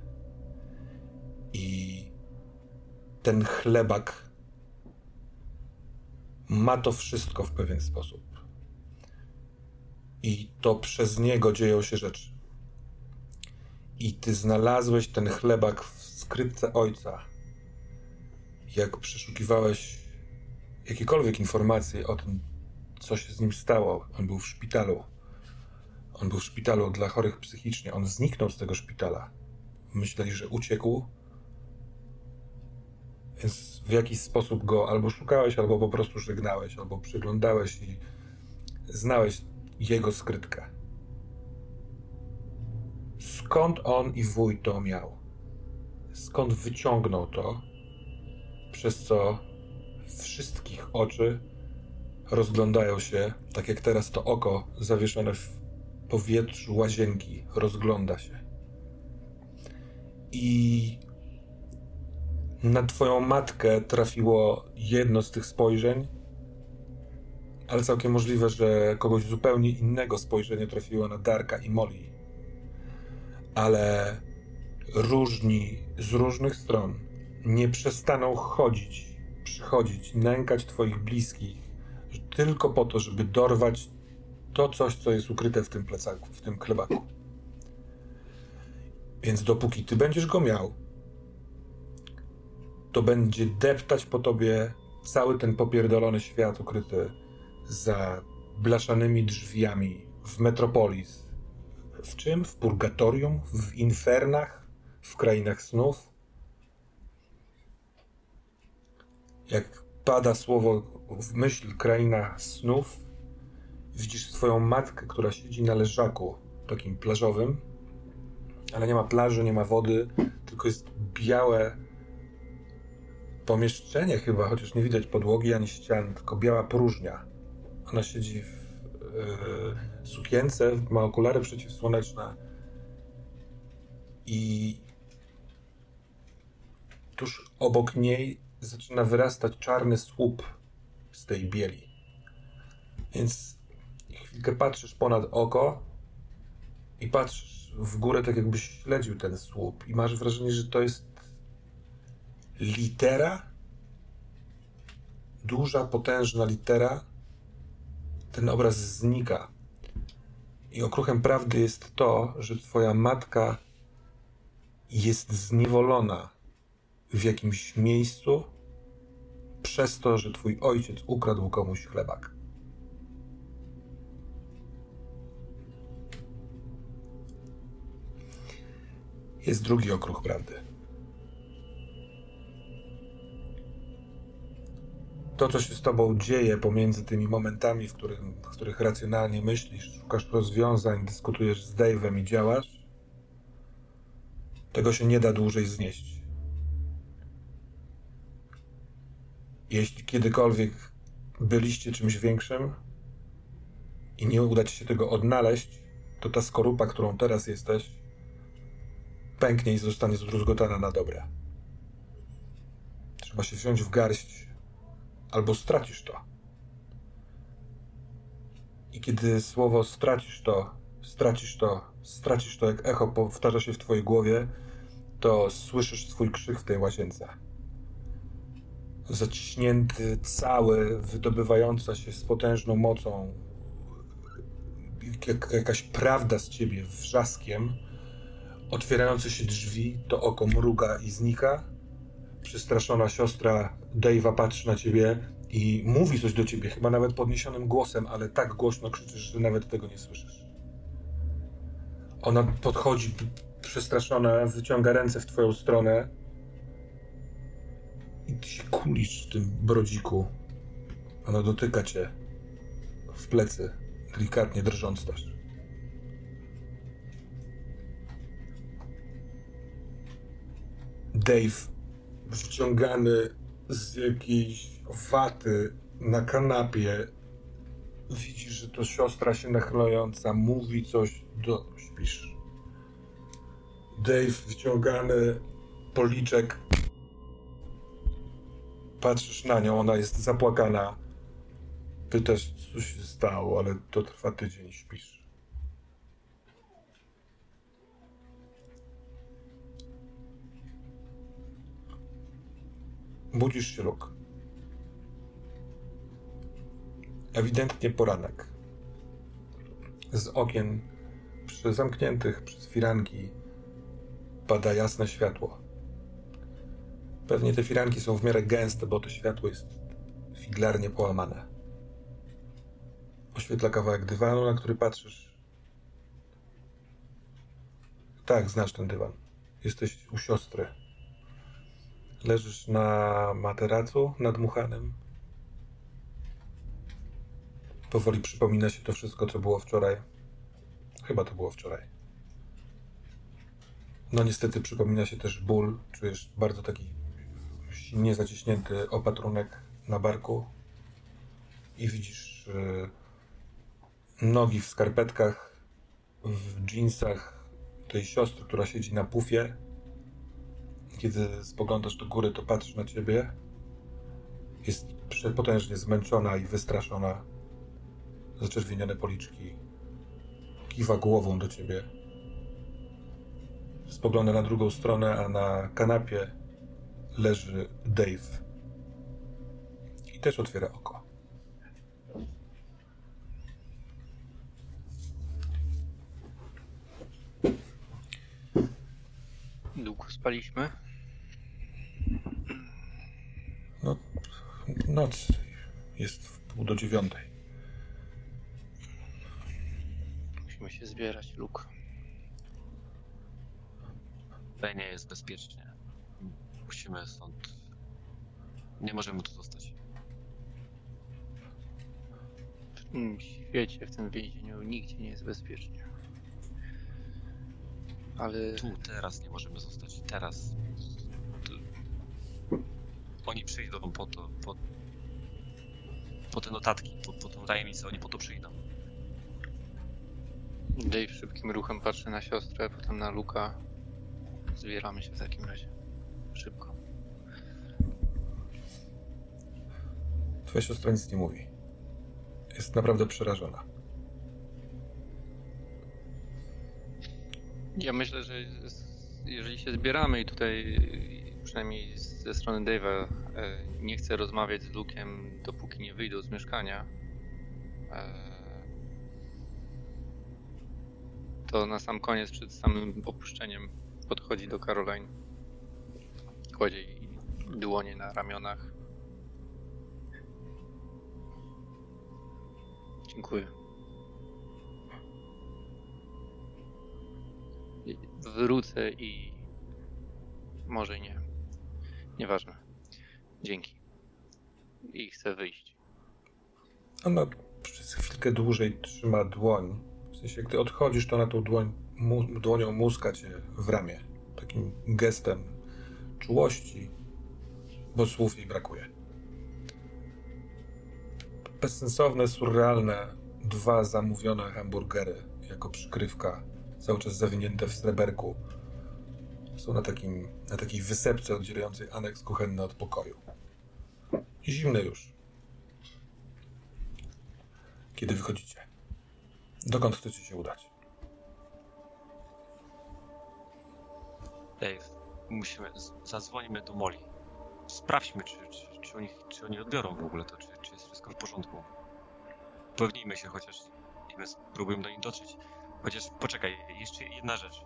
Speaker 1: I ten chlebak ma to wszystko w pewien sposób. I to przez niego dzieją się rzeczy. I ty znalazłeś ten chlebak w skrytce ojca. Jak przeszukiwałeś jakiekolwiek informacje o tym, co się z nim stało. On był w szpitalu. On był w szpitalu dla chorych psychicznie. On zniknął z tego szpitala. Myśleli, że uciekł. Więc w jakiś sposób go albo szukałeś, albo po prostu żegnałeś, albo przyglądałeś i znałeś jego skrytkę. Skąd on i wuj to miał? Skąd wyciągnął to? Przez co wszystkich oczy rozglądają się, tak jak teraz to oko zawieszone w powietrzu łazienki rozgląda się. I na twoją matkę trafiło jedno z tych spojrzeń, ale całkiem możliwe, że kogoś zupełnie innego spojrzenie trafiło na Darka i Molly. Ale różni z różnych stron nie przestaną chodzić, przychodzić, nękać twoich bliskich, tylko po to, żeby dorwać to coś, co jest ukryte w tym plecaku, w tym klebaku. Więc dopóki ty będziesz go miał, to będzie deptać po tobie cały ten popierdolony świat ukryty za blaszanymi drzwiami w Metropolis. W czym? W purgatorium? W infernach? W krainach snów? Jak pada słowo w myśl kraina snów, widzisz swoją matkę, która siedzi na leżaku takim plażowym, ale nie ma plaży, nie ma wody, tylko jest białe pomieszczenie chyba, chociaż nie widać podłogi ani ścian, tylko biała próżnia. Ona siedzi w yy, sukience, ma okulary przeciwsłoneczne i tuż obok niej zaczyna wyrastać czarny słup z tej bieli. Więc chwilkę patrzysz ponad oko i patrzysz w górę, tak jakbyś śledził ten słup i masz wrażenie, że to jest litera, duża, potężna litera. Ten obraz znika. I okruchem prawdy jest to, że twoja matka jest zniewolona w jakimś miejscu przez to, że twój ojciec ukradł komuś chlebak. Jest drugi okruch prawdy. To, co się z tobą dzieje pomiędzy tymi momentami, w, w których racjonalnie myślisz, szukasz rozwiązań, dyskutujesz z Dave'em i działasz, tego się nie da dłużej znieść. Jeśli kiedykolwiek byliście czymś większym i nie uda ci się tego odnaleźć, to ta skorupa, którą teraz jesteś, pęknie i zostanie zdruzgotana na dobre. Trzeba się wziąć w garść, albo stracisz to. I kiedy słowo stracisz to, stracisz to, stracisz to, jak echo powtarza się w twojej głowie, to słyszysz swój krzyk w tej łazience. Zaciśnięty, cały, wydobywająca się z potężną mocą, jak, jakaś prawda z ciebie wrzaskiem, otwierające się drzwi, to oko mruga i znika. Przestraszona siostra Dave'a patrzy na ciebie i mówi coś do ciebie, chyba nawet podniesionym głosem, ale tak głośno krzyczysz, że nawet tego nie słyszysz. Ona podchodzi przestraszona, wyciąga ręce w twoją stronę i ty się kulisz w tym brodziku. Ona dotyka cię w plecy, delikatnie drżąc też. Dave wciągany z jakiejś waty na kanapie. Widzisz, że to siostra się nachylająca mówi coś do... Śpisz. Dave wyciągany policzek. Patrzysz na nią, ona jest zapłakana. Pytasz, co się stało, ale to trwa tydzień, śpisz. Budzisz się, Luke. Ewidentnie poranek. Z okien przy zamkniętych przez firanki pada jasne światło. Pewnie te firanki są w miarę gęste, bo to światło jest figlarnie połamane. Oświetla kawałek dywanu, na który patrzysz. Tak, znasz ten dywan. Jesteś u siostry. Leżysz na materacu nadmuchanym. Powoli przypomina się to wszystko, co było wczoraj. Chyba to było wczoraj. No niestety przypomina się też ból. Czujesz bardzo taki silnie zaciśnięty opatrunek na barku i widzisz yy, nogi w skarpetkach, w jeansach tej siostry, która siedzi na pufie kiedy spoglądasz do góry, to patrzy na ciebie. Jest przepotężnie zmęczona i wystraszona. Zaczerwienione policzki. Kiwa głową do ciebie. Spogląda na drugą stronę, a na kanapie leży Dave. I też otwiera oko.
Speaker 2: Długo spaliśmy?
Speaker 1: No, noc jest w pół do dziewiątej.
Speaker 2: Musimy się zbierać, Luke.
Speaker 3: Tutaj nie jest bezpiecznie. Musimy stąd. Nie możemy tu zostać.
Speaker 2: W tym świecie, w tym więzieniu nigdzie nie jest bezpiecznie. Ale
Speaker 3: Tu, teraz nie możemy zostać. Teraz. Oni przyjdą po to, po, po te notatki, po, po tą tajemnicę, oni po to przyjdą.
Speaker 2: Dave szybkim ruchem patrzy na siostrę, potem na Luka. Zbieramy się w takim razie. Szybko.
Speaker 1: Twoja siostra nic nie mówi. Jest naprawdę przerażona.
Speaker 2: Ja myślę, że jeżeli się zbieramy i tutaj przynajmniej ze strony Dave'a e, nie chcę rozmawiać z Luke'em dopóki nie wyjdą z mieszkania. E, to na sam koniec przed samym opuszczeniem podchodzi do Caroline. Kładzie jej dłonie na ramionach. Dziękuję. Wrócę i może nie. Nieważne. Dzięki. I chcę wyjść.
Speaker 1: Ona przez chwilkę dłużej trzyma dłoń. W sensie, gdy odchodzisz, to na tą dłoń, mu, dłonią muska cię w ramię. Takim gestem czułości, bo słów jej brakuje. Bezsensowne, surrealne, dwa zamówione hamburgery jako przykrywka, cały czas zawinięte w sreberku. Są na, takim, na takiej wysepce oddzielającej aneks kuchenny od pokoju. I zimne już. Kiedy wychodzicie? Dokąd chcecie się udać?
Speaker 3: Dave, musimy, zadzwonimy do Moli. Sprawdźmy, czy, czy, czy, oni, czy oni odbiorą w ogóle to, czy, czy jest wszystko w porządku. Upewnijmy się chociaż, my spróbujemy do nich dotrzeć. Chociaż poczekaj, jeszcze jedna rzecz.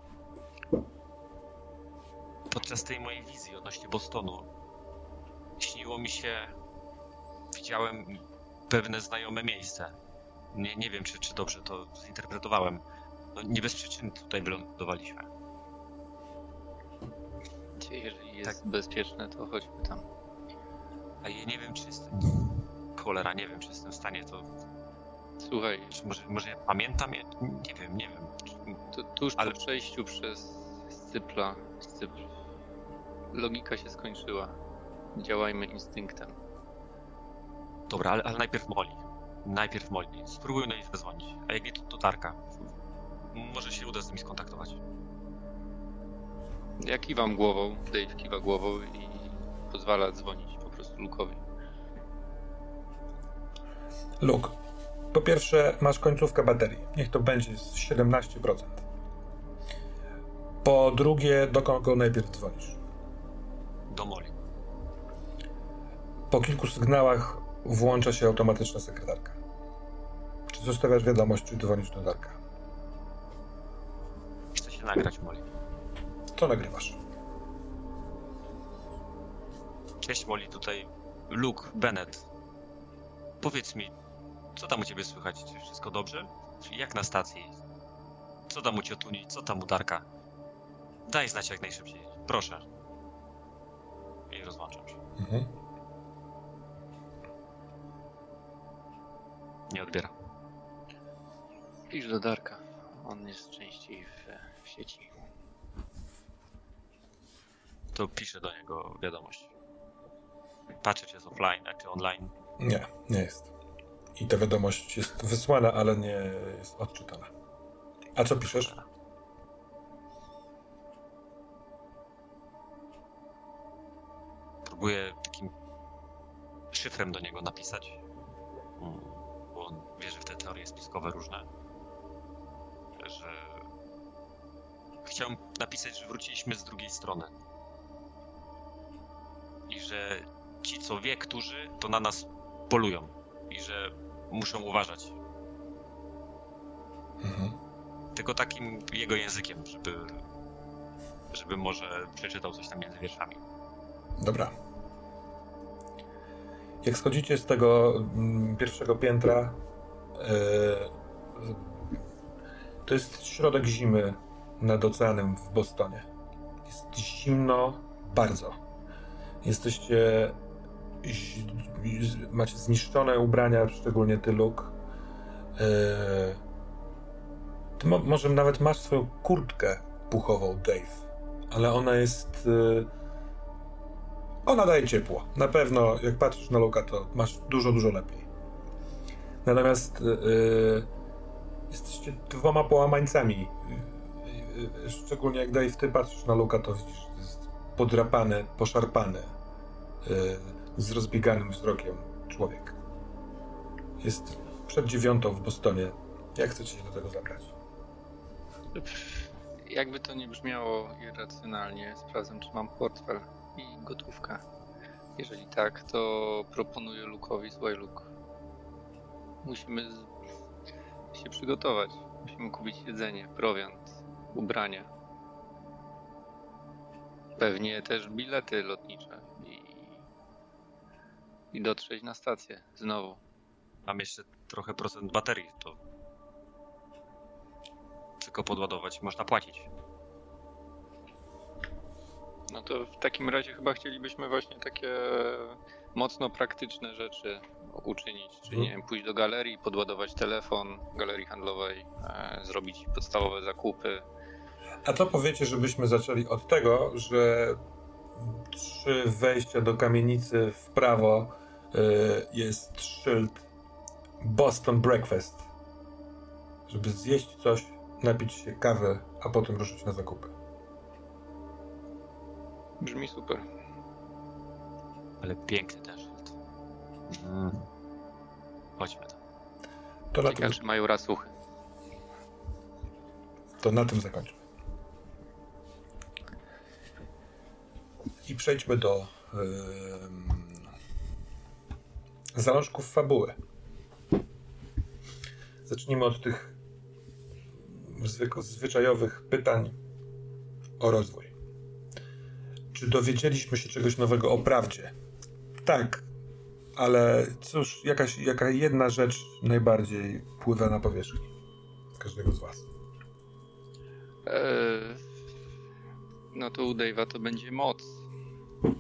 Speaker 3: Podczas tej mojej wizji odnośnie Bostonu śniło mi się, widziałem pewne znajome miejsce. Nie, nie wiem, czy, czy dobrze to zinterpretowałem. No, nie bez przyczyn tutaj wylądowaliśmy.
Speaker 2: Jeżeli jest tak. bezpieczne, to chodźmy tam.
Speaker 3: A ja nie wiem, czy jest. Cholera, nie wiem, czy jestem w stanie to.
Speaker 2: Słuchaj.
Speaker 3: Czy może, może ja pamiętam? Ja nie wiem, nie wiem.
Speaker 2: Tu, tuż Ale... po przejściu przez Scypla, Scypl, logika się skończyła. Działajmy instynktem.
Speaker 3: Dobra, ale, ale najpierw Moli. Najpierw Moli. Spróbuj na nich zadzwonić. A jak nie, to, to Tarka. Może się uda z nimi skontaktować.
Speaker 2: Ja kiwam głową, Dave kiwa głową i pozwala dzwonić po prostu Luke'owi.
Speaker 1: Luke, po pierwsze masz końcówkę baterii. Niech to będzie 17%. Po drugie, do kogo najpierw dzwonisz? Po kilku sygnałach włącza się automatyczna sekretarka. Czy zostawiasz wiadomość, czy dzwonisz do Darka?
Speaker 3: Chcę się nagrać, Moli.
Speaker 1: Co nagrywasz?
Speaker 3: Cześć Molly, tutaj Luke Bennett. Powiedz mi, co tam u ciebie słychać? Czy wszystko dobrze? Jak na stacji? Co tam u ciotuni? Co tam u Darka? Daj znać jak najszybciej. Proszę. I rozłączam się. Mhm. Nie odbiera.
Speaker 2: Pisz do Darka. On jest częściej w, w sieci
Speaker 3: to piszę do niego wiadomość. Patrzę, czy jest offline, a czy online.
Speaker 1: Nie, nie jest. I ta wiadomość jest wysłana, ale nie jest odczytana. A co piszesz?
Speaker 3: Próbuję takim szyfrem do niego napisać, mm, bo on wierzy w te teorie spiskowe różne, że chciałem napisać, że wróciliśmy z drugiej strony i że ci, co wie, którzy, to na nas polują i że muszą uważać. Mhm. Tylko takim jego językiem, żeby, żeby może przeczytał coś tam między wierszami.
Speaker 1: Dobra. Jak schodzicie z tego mm, pierwszego piętra, yy, to jest środek zimy nad oceanem w Bostonie. Jest zimno bardzo. Jesteście. Macie zniszczone ubrania, szczególnie ty, Luke. Ty mo może nawet masz swoją kurtkę puchową, Dave, ale ona jest. Ona daje ciepło. Na pewno, jak patrzysz na Luka, to masz dużo, dużo lepiej. Natomiast yy, jesteście dwoma połamańcami. Yy, szczególnie jak Dave, ty patrzysz na Luka, to widzisz, jest podrapany, poszarpany, yy, z rozbieganym wzrokiem człowiek. Jest przed dziewiątą w Bostonie. Jak chcecie się do tego zabrać?
Speaker 2: Jakby to nie brzmiało irracjonalnie, sprawdzam, czy mam portfel i gotówkę. Jeżeli tak, to proponuję Luke'owi, słuchaj Luke, musimy się przygotować. Musimy kupić jedzenie, prowiant, ubrania. Pewnie też bilety lotnicze i, i dotrzeć na stację znowu.
Speaker 3: Mam jeszcze trochę procent baterii, to tylko podładować można płacić.
Speaker 2: No to w takim razie chyba chcielibyśmy właśnie takie mocno praktyczne rzeczy uczynić, czyli hmm. nie wiem, pójść do galerii, podładować telefon galerii handlowej, e, zrobić podstawowe zakupy,
Speaker 1: a co powiecie, żebyśmy zaczęli od tego, że przy wejściu do kamienicy w prawo y, jest szyld Boston Breakfast. żeby zjeść coś, napić się kawę, a potem ruszyć na zakupy.
Speaker 2: Brzmi super.
Speaker 3: Ale piękny ten szyld. Mm. Chodźmy tam.
Speaker 1: To na, tym,
Speaker 2: mają rasuchy.
Speaker 1: to na tym zakończmy. I przejdźmy do ym, zalążków fabuły. Zacznijmy od tych zwyk- zwyczajowych pytań o rozwój. Czy dowiedzieliśmy się czegoś nowego o prawdzie? Tak, ale cóż, jakaś, jaka jedna rzecz najbardziej pływa na powierzchni każdego z Was.
Speaker 2: Eee, no to u Dave'a to będzie moc.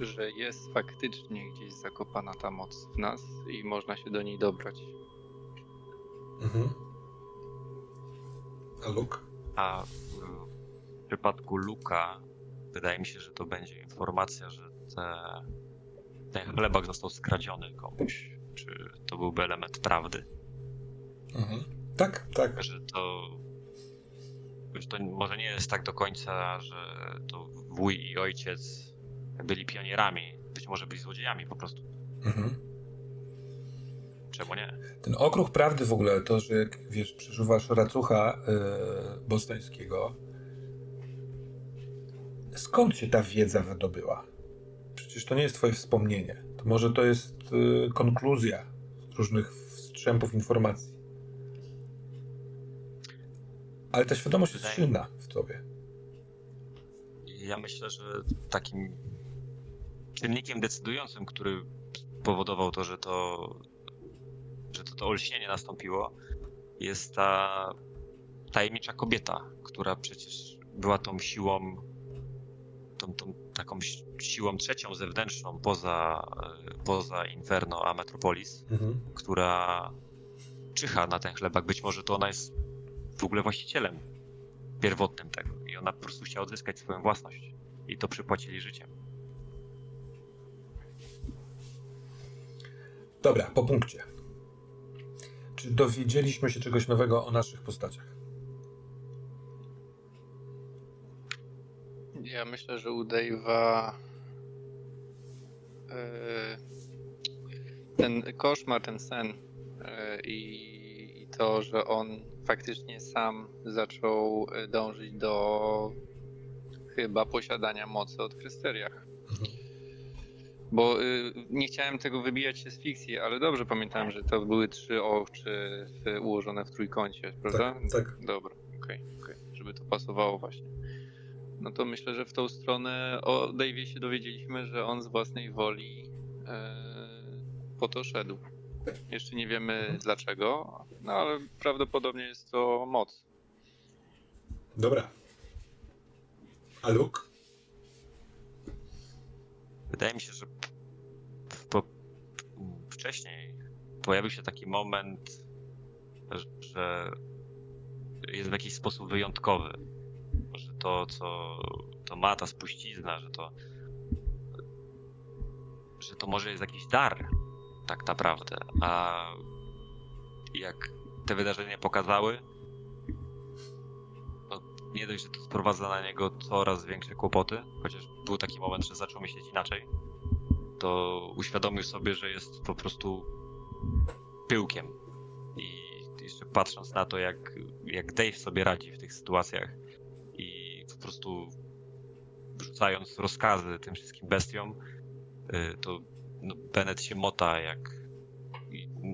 Speaker 2: Że jest faktycznie gdzieś zakopana ta moc w nas i można się do niej dobrać.
Speaker 1: Mhm. A Luke?
Speaker 3: A w przypadku Luka wydaje mi się, że to będzie informacja, że te, ten chlebak został skradziony komuś. Czy to byłby element prawdy?
Speaker 1: Mhm. Tak, tak.
Speaker 3: Że to, że to może nie jest tak do końca, że to wuj i ojciec byli pionierami. Być może byli złodziejami po prostu.
Speaker 1: Mhm.
Speaker 3: Czemu nie?
Speaker 1: Ten okruch prawdy w ogóle, to, że jak wiesz, przeżuwasz racucha yy, skąd się ta wiedza wydobyła? Przecież to nie jest twoje wspomnienie. To może to jest yy, konkluzja różnych strzępów informacji. Ale ta świadomość jest silna w tobie.
Speaker 3: Ja myślę, że takim czynnikiem decydującym, który powodował to, że to, że to, to olśnienie nastąpiło, jest ta tajemnicza kobieta, która przecież była tą siłą, tą, tą taką si- siłą trzecią zewnętrzną poza, e, poza Inferno a Metropolis,
Speaker 1: Mhm.
Speaker 3: która czyha na ten chlebak. Być może to ona jest w ogóle właścicielem pierwotnym tego i ona po prostu chciała odzyskać swoją własność i to przypłacili życiem.
Speaker 1: Dobra, po punkcie. Czy dowiedzieliśmy się czegoś nowego o naszych postaciach?
Speaker 2: Ja myślę, że u Dave'a e, ten koszmar, ten sen e, i, to, że on faktycznie sam zaczął e, dążyć do chyba posiadania mocy od Krysteriach.
Speaker 1: Mhm.
Speaker 2: Bo nie chciałem tego wybijać się z fikcji, ale dobrze pamiętałem, że to były trzy oczy ułożone w trójkącie, prawda?
Speaker 1: Tak, tak.
Speaker 2: Dobra, okej, okej, żeby to pasowało właśnie. No to myślę, że w tą stronę o Dave'ie się dowiedzieliśmy, że on z własnej woli e, po to szedł. Jeszcze nie wiemy dlaczego, no ale prawdopodobnie jest to moc.
Speaker 1: Dobra. A Luke?
Speaker 3: Wydaje mi się, że po, wcześniej pojawił się taki moment, że jest w jakiś sposób wyjątkowy. To, co to ma ta spuścizna, że to że to może jest jakiś dar tak naprawdę. A jak te wydarzenia pokazały, no nie dość, że to sprowadza na niego coraz większe kłopoty, chociaż był taki moment, że zaczął myśleć inaczej, to uświadomił sobie, że jest po prostu pyłkiem. I jeszcze patrząc na to, jak, jak Dave sobie radzi w tych sytuacjach prostu rzucając rozkazy tym wszystkim bestiom, y, to no, Bennett się mota jak.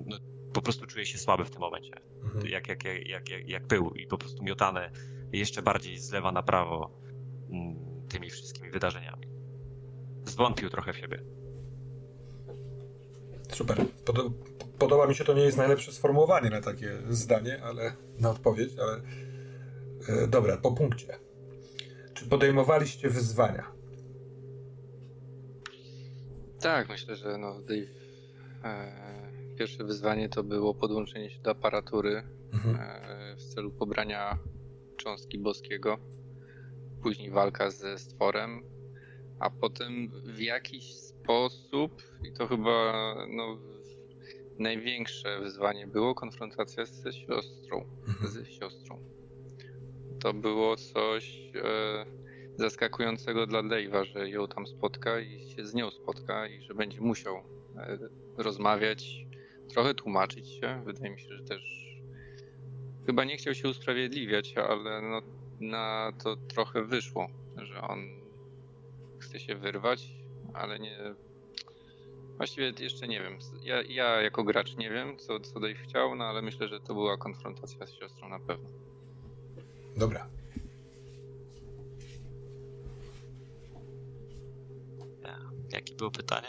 Speaker 3: No, po prostu czuje się słaby w tym momencie.
Speaker 1: Mhm.
Speaker 3: Jak, jak, jak, jak, jak, pył i po prostu miotane jeszcze bardziej z lewa na prawo mm, tymi wszystkimi wydarzeniami. Zwątpił trochę w siebie.
Speaker 1: Super. Podo- podoba mi się, to nie jest najlepsze sformułowanie na takie zdanie, ale na odpowiedź, ale e, dobra, po punkcie. Czy podejmowaliście wyzwania?
Speaker 2: Tak, myślę, że no Dave. E, pierwsze wyzwanie to było podłączenie się do aparatury
Speaker 1: Mhm.
Speaker 2: e, w celu pobrania cząstki boskiego. Później walka ze stworem, a potem w jakiś sposób, i to chyba no, największe wyzwanie było konfrontacja ze siostrą.
Speaker 1: Mhm.
Speaker 2: Z siostrą. To było coś e, zaskakującego dla Dave'a, że ją tam spotka i się z nią spotka i że będzie musiał e, rozmawiać, trochę tłumaczyć się. Wydaje mi się, że też chyba nie chciał się usprawiedliwiać, ale no, na to trochę wyszło, że on chce się wyrwać, ale nie. Właściwie jeszcze nie wiem. Ja, ja jako gracz nie wiem, co, co Dave chciał, no ale myślę, że to była konfrontacja z siostrą na pewno.
Speaker 1: Dobra.
Speaker 3: Jakie było pytanie?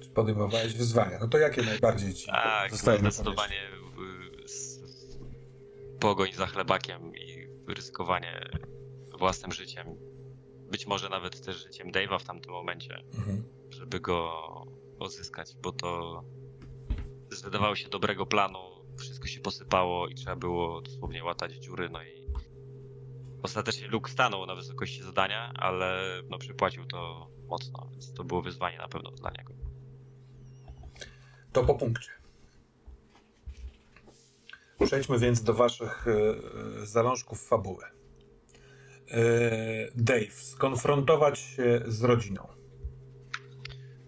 Speaker 1: Czy podejmowałeś wyzwania? No to jakie najbardziej ci
Speaker 3: Tak, zdecydowanie y, s- pogoń za chlebakiem i ryzykowanie własnym życiem. Być może nawet też życiem Dave'a w tamtym momencie?
Speaker 1: Mhm.
Speaker 3: żeby go odzyskać, bo to z wydawało się dobrego planu, wszystko się posypało i trzeba było dosłownie łatać dziury, no i ostatecznie Luke stanął na wysokości zadania, ale no przypłacił to mocno, więc to było wyzwanie na pewno dla niego.
Speaker 1: To po punkcie. Przejdźmy więc do waszych e, zalążków fabuły. E, Dave, skonfrontować się z rodziną.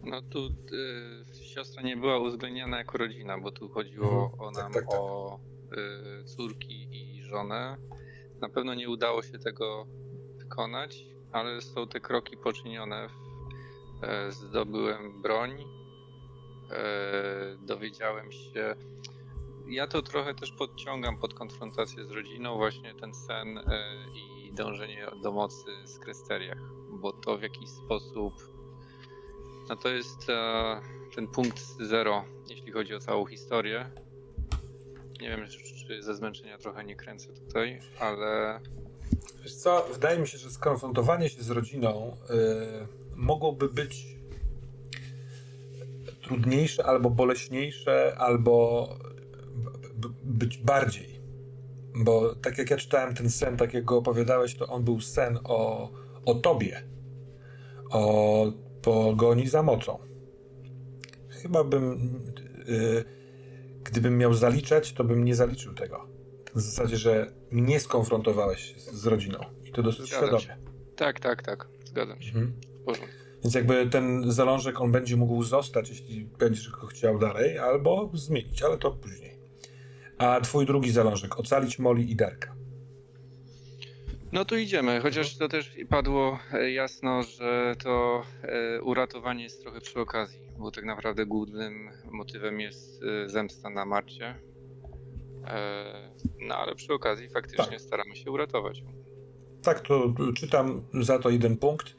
Speaker 2: No tu y, siostra nie była uwzględniana jako rodzina, bo tu chodziło
Speaker 1: Mhm.
Speaker 2: o
Speaker 1: Tak,
Speaker 2: nam
Speaker 1: tak, tak.
Speaker 2: o y, córki i żonę. Na pewno nie udało się tego wykonać, ale są te kroki poczynione. E, zdobyłem broń, e, dowiedziałem się. Ja to trochę też podciągam pod konfrontację z rodziną, właśnie ten sen e, i dążenie do mocy z Krysteriach, bo to w jakiś sposób no to jest e, ten punkt zero, jeśli chodzi o całą historię. Nie wiem, czy, ze zmęczenia trochę nie kręcę tutaj, ale
Speaker 1: Wiesz co, wydaje mi się, że skonfrontowanie się z rodziną y, mogłoby być trudniejsze, albo boleśniejsze, albo być bardziej. Bo tak jak ja czytałem ten sen, tak jak go opowiadałeś, to on był sen o, o tobie, o pogoni za mocą. Chyba bym, y, gdybym miał zaliczać, to bym nie zaliczył tego. W zasadzie, że nie skonfrontowałeś się z rodziną. I to dosyć
Speaker 2: Zgadzam
Speaker 1: świadomie.
Speaker 2: tak, tak, tak, zgadzam się.
Speaker 1: Mhm. Więc jakby ten zalążek on będzie mógł zostać, jeśli będziesz go chciał dalej, albo zmienić, ale to później. A twój drugi zalążek, ocalić Moli i Darka.
Speaker 2: No to idziemy, chociaż to też padło e, jasno, że to e, uratowanie jest trochę przy okazji, bo tak naprawdę głównym motywem jest e, zemsta na Marcie. No ale przy okazji faktycznie
Speaker 1: Tak.
Speaker 2: staramy się uratować.
Speaker 1: Tak, to czytam za to jeden punkt.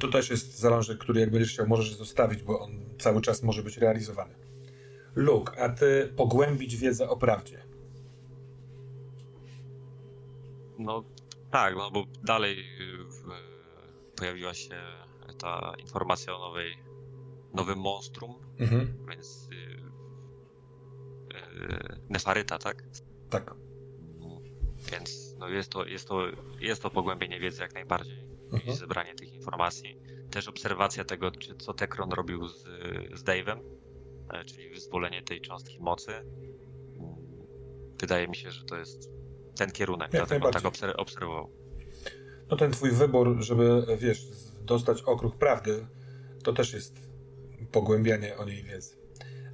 Speaker 1: To też jest zalążek, który jak będziesz chciał, możesz zostawić, bo on cały czas może być realizowany. Luke, a ty pogłębić wiedzę o prawdzie.
Speaker 3: No tak, no bo dalej y, w, pojawiła się ta informacja o nowej, nowym monstrum,
Speaker 1: Mhm.
Speaker 3: więc y, y, Nefaryta, tak?
Speaker 1: Tak.
Speaker 3: Więc no jest, to, jest, to, jest to pogłębienie wiedzy jak najbardziej i
Speaker 1: Mhm.
Speaker 3: zebranie tych informacji. Też obserwacja tego, czy, co Tekron robił z, z Dave'em, e, czyli wyzwolenie tej cząstki mocy. Wydaje mi się, że to jest ten kierunek,
Speaker 1: Jak
Speaker 3: dlatego tak obser- obserwował.
Speaker 1: No ten twój wybór, żeby, wiesz, dostać okruch prawdy, to też jest pogłębianie o niej wiedzy.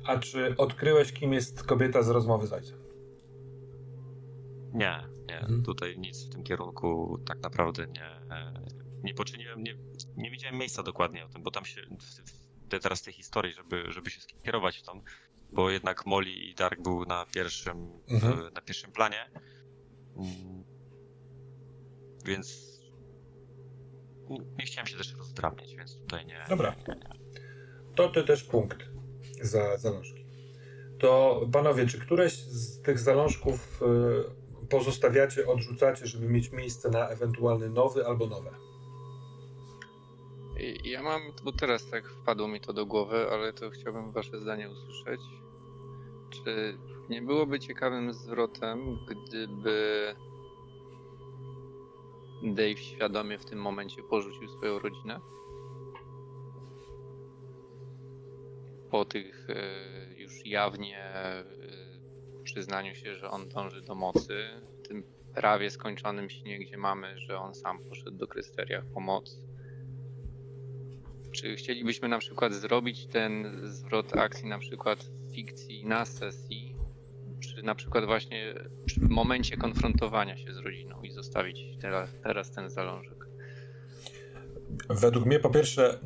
Speaker 1: A czy odkryłeś, kim jest kobieta z rozmowy z ojcem?
Speaker 3: Nie, nie,
Speaker 1: Mhm.
Speaker 3: tutaj nic w tym kierunku tak naprawdę nie, e, nie poczyniłem, nie, nie widziałem miejsca dokładnie o tym, bo tam się, te- teraz tej historii, żeby, żeby się skierować w tą, bo jednak Molly i Dark był na pierwszym,
Speaker 1: Mhm.
Speaker 3: e, na pierwszym planie, więc nie chciałem się też rozdrabniać, więc tutaj nie.
Speaker 1: Dobra. To ty też punkt za zalążki. To panowie, czy któreś z tych zalążków y, pozostawiacie, odrzucacie, żeby mieć miejsce na ewentualny nowy albo nowe?
Speaker 2: Ja mam, bo teraz tak wpadło mi to do głowy, ale to chciałbym wasze zdanie usłyszeć. Czy nie byłoby ciekawym zwrotem, gdyby Dave świadomie w tym momencie porzucił swoją rodzinę? po tych e, już jawnie e, przyznaniu się, że on dąży do mocy, w tym prawie skończonym śnie, gdzie mamy, że on sam poszedł do Krysteria po moc. Czy chcielibyśmy na przykład zrobić ten zwrot akcji na przykład w fikcji na sesji, czy na przykład właśnie w momencie konfrontowania się z rodziną i zostawić teraz, teraz ten zalążek?
Speaker 1: Według mnie po pierwsze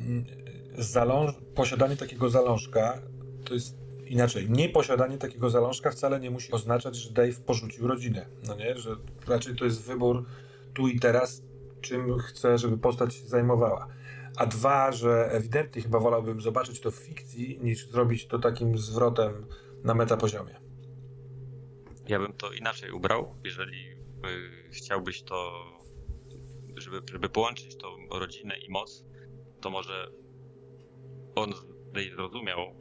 Speaker 1: zaląż... posiadanie takiego zalążka to jest inaczej. Nieposiadanie takiego zalążka wcale nie musi oznaczać, że Dave porzucił rodzinę. No nie? Że raczej to jest wybór tu i teraz, czym chce, żeby postać się zajmowała. A dwa, że ewidentnie chyba wolałbym zobaczyć to w fikcji, niż zrobić to takim zwrotem na metapoziomie.
Speaker 3: Ja bym to inaczej ubrał, jeżeli y, chciałbyś to, żeby, żeby połączyć tą rodzinę i moc, to może on zrozumiał,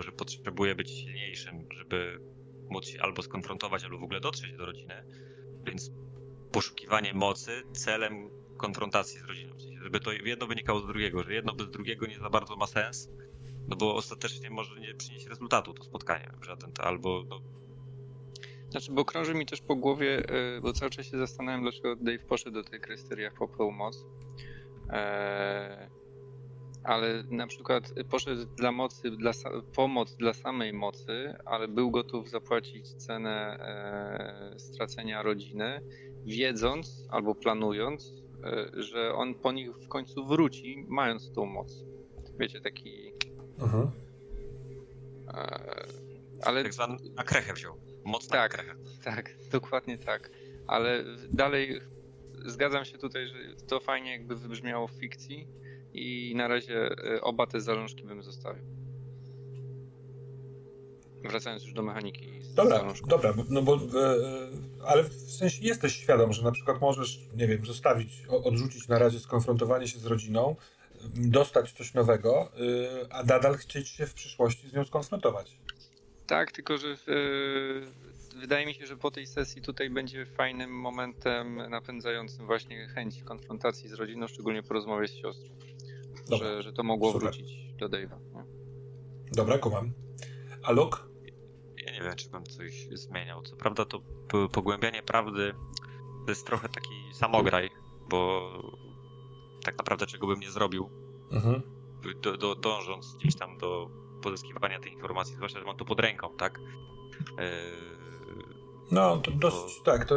Speaker 3: że potrzebuje być silniejszym, żeby móc się albo skonfrontować, albo w ogóle dotrzeć do rodziny, więc poszukiwanie mocy celem konfrontacji z rodziną. Żeby to jedno wynikało z drugiego, że jedno bez drugiego nie za bardzo ma sens, no bo ostatecznie może nie przynieść rezultatu to spotkanie żaden, to albo no...
Speaker 2: Znaczy, bo krąży mi też po głowie, e, bo cały czas się zastanawiam, dlaczego Dave poszedł do tej Krysteria po moc. Eee, ale na przykład poszedł dla mocy, dla pomoc dla samej mocy, ale był gotów zapłacić cenę e, stracenia rodziny, wiedząc albo planując, że on po nich w końcu wróci, mając tą moc. Wiecie, taki.
Speaker 1: Mhm.
Speaker 2: E, ale.
Speaker 3: Tak zwany na krechę wziął. Moc
Speaker 2: tak,
Speaker 3: krechę.
Speaker 2: Tak, dokładnie tak. Ale dalej zgadzam się tutaj, że to fajnie jakby wybrzmiało w fikcji i na razie e, oba te zalążki bym zostawił. Wracając już do mechaniki.
Speaker 1: Dobra, dobra, no bo e, ale w sensie jesteś świadom, że na przykład możesz, nie wiem, zostawić, odrzucić na razie skonfrontowanie się z rodziną, dostać coś nowego, e, a nadal chcieć się w przyszłości z nią skonfrontować.
Speaker 2: Tak, tylko że wydaje mi się, że po tej sesji tutaj będzie fajnym momentem napędzającym właśnie chęć konfrontacji z rodziną, szczególnie porozmawiać z siostrą. Że, że to mogło Super. wrócić do Dave'a.
Speaker 1: Dobra, kumam. A Luke?
Speaker 3: Ja nie wiem, czy bym coś zmieniał. Co prawda to pogłębianie prawdy to jest trochę taki samograj, bo tak naprawdę czego bym nie zrobił, mhm. do, do, dążąc gdzieś tam do pozyskiwania tej informacji, zwłaszcza, że mam to pod ręką, tak? Yy
Speaker 1: no, to dosyć, tak, to...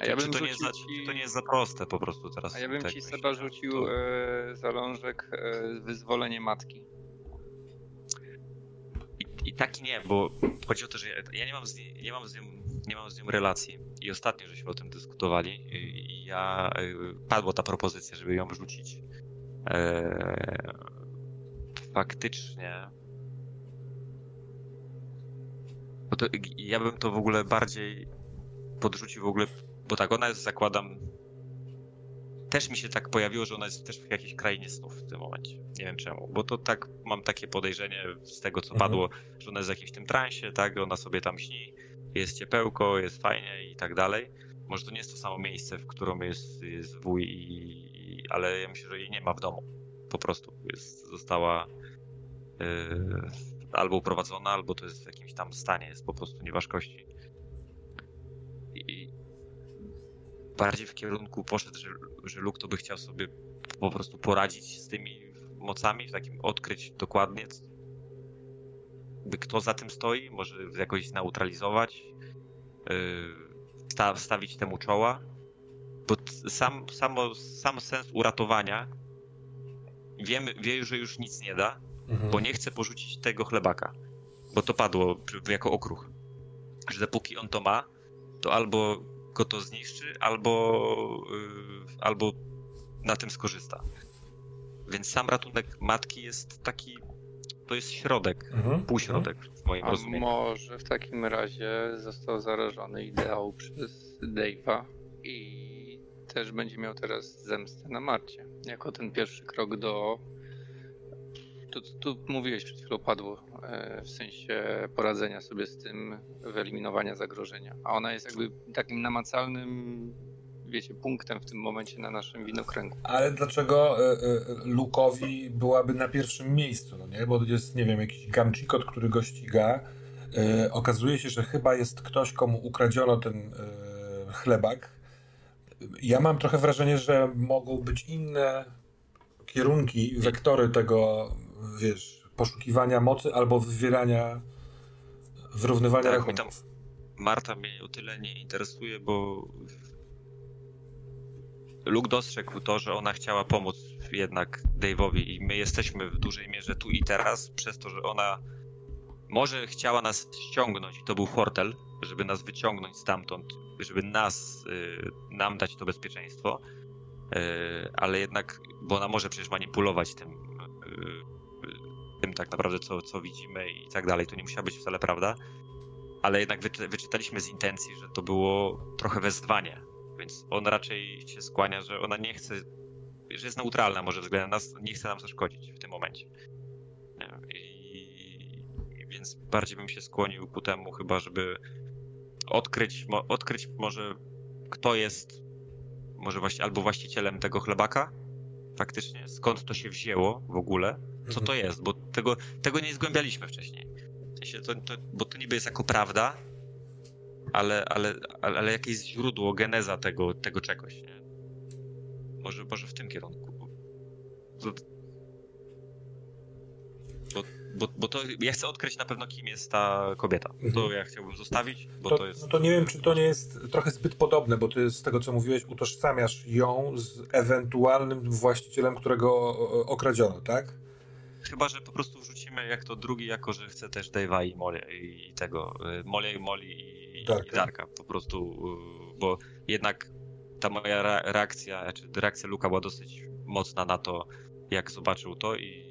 Speaker 3: A ja bym to, nie za, ci... to nie jest za proste po prostu teraz.
Speaker 2: A ja bym tak ci Seba rzucił to... e, zalążek e, wyzwolenie matki.
Speaker 3: I, taki nie, bo chodzi o to, że ja, nie, mam z, nie, nie, mam z nią, nie mam z nią relacji. I ostatnio żeśmy o tym dyskutowali i ja, e, padła ta propozycja, żeby ją rzucić. E, faktycznie to, ja bym to w ogóle bardziej podrzucił w ogóle, bo tak, ona jest, zakładam, też mi się tak pojawiło, że ona jest też w jakiejś krainie snów w tym momencie. Nie wiem czemu, bo to tak mam takie podejrzenie z tego, co mhm. padło, że ona jest w jakimś tym transie, tak, ona sobie tam śni, jest ciepełko, jest fajnie i tak dalej. Może to nie jest to samo miejsce, w którym jest, jest wuj, i, ale ja myślę, że jej nie ma w domu. Po prostu jest, została yy, albo uprowadzona, albo to jest w jakimś tam stanie, jest po prostu nieważkości. I bardziej w kierunku poszedł, że, że Luke to by chciał sobie po prostu poradzić z tymi mocami, w takim odkryć dokładnie, kto za tym stoi, może jakoś zneutralizować, yy, stawić temu czoła. Bo sam, samo, sam sens uratowania wiemy, wie, że już nic nie da, mhm. bo nie chce porzucić tego chlebaka, bo to padło jako okruch. Że dopóki on to ma, to albo go to zniszczy, albo, yy, albo na tym skorzysta. Więc sam ratunek matki jest taki, to jest środek, mhm. półśrodek w moim
Speaker 2: A
Speaker 3: rozumieniu.
Speaker 2: może w takim razie został zarażony ideał przez Dave'a i też będzie miał teraz zemstę na Marcie. Jako ten pierwszy krok do tu, tu mówiłeś przed chwilą padło, e, w sensie poradzenia sobie z tym, wyeliminowania zagrożenia. A ona jest jakby takim namacalnym wiecie, punktem w tym momencie na naszym winokręgu.
Speaker 1: Ale dlaczego y, y, Lukowi byłaby na pierwszym miejscu, no nie? Bo jest, nie wiem, jakiś gamcikot, który go ściga. Okazuje się, że chyba jest ktoś, komu ukradziono ten chlebak. Ja mam trochę wrażenie, że mogą być inne kierunki, wektory tego, wiesz, poszukiwania mocy albo wywierania, wyrównywania tak, rachunków.
Speaker 3: Marta mnie o tyle nie interesuje, bo Luke dostrzegł to, że ona chciała pomóc jednak Dave'owi i my jesteśmy w dużej mierze tu i teraz, przez to, że ona może chciała nas ściągnąć i to był fortel, żeby nas wyciągnąć stamtąd, żeby nas, y, nam dać to bezpieczeństwo, y, ale jednak, bo ona może przecież manipulować tym, y, tym tak naprawdę, co, co widzimy i tak dalej, to nie musiała być wcale prawda, ale jednak wyczytaliśmy z intencji, że to było trochę wezwanie, więc on raczej się skłania, że ona nie chce, że jest neutralna może względem nas, nie chce nam zaszkodzić w tym momencie. I, więc bardziej bym się skłonił ku temu chyba, żeby odkryć, odkryć może kto jest może właśnie albo właścicielem tego chlebaka, faktycznie, skąd to się wzięło w ogóle, co to mhm. jest, bo tego, tego nie zgłębialiśmy wcześniej. W sensie to, to, bo to niby jest jako prawda, ale, ale, ale, ale jakieś źródło, geneza tego, tego czegoś, nie? Może, może w tym kierunku. Bo, bo, bo, bo to ja chcę odkryć na pewno, kim jest ta kobieta. Mhm. To ja chciałbym zostawić, bo to, to jest...
Speaker 1: No to nie wiem, czy to nie jest trochę zbyt podobne, bo ty z tego, co mówiłeś, utożsamiasz ją z ewentualnym właścicielem, którego okradziono, tak?
Speaker 3: Chyba, że po prostu wrzucimy jak to drugi, jako że chce też Dave'a i Molly i tego, y, Molly i Molly i, Darka. i Darka po prostu, y, bo jednak ta moja reakcja, czy reakcja Luka była dosyć mocna na to, jak zobaczył to i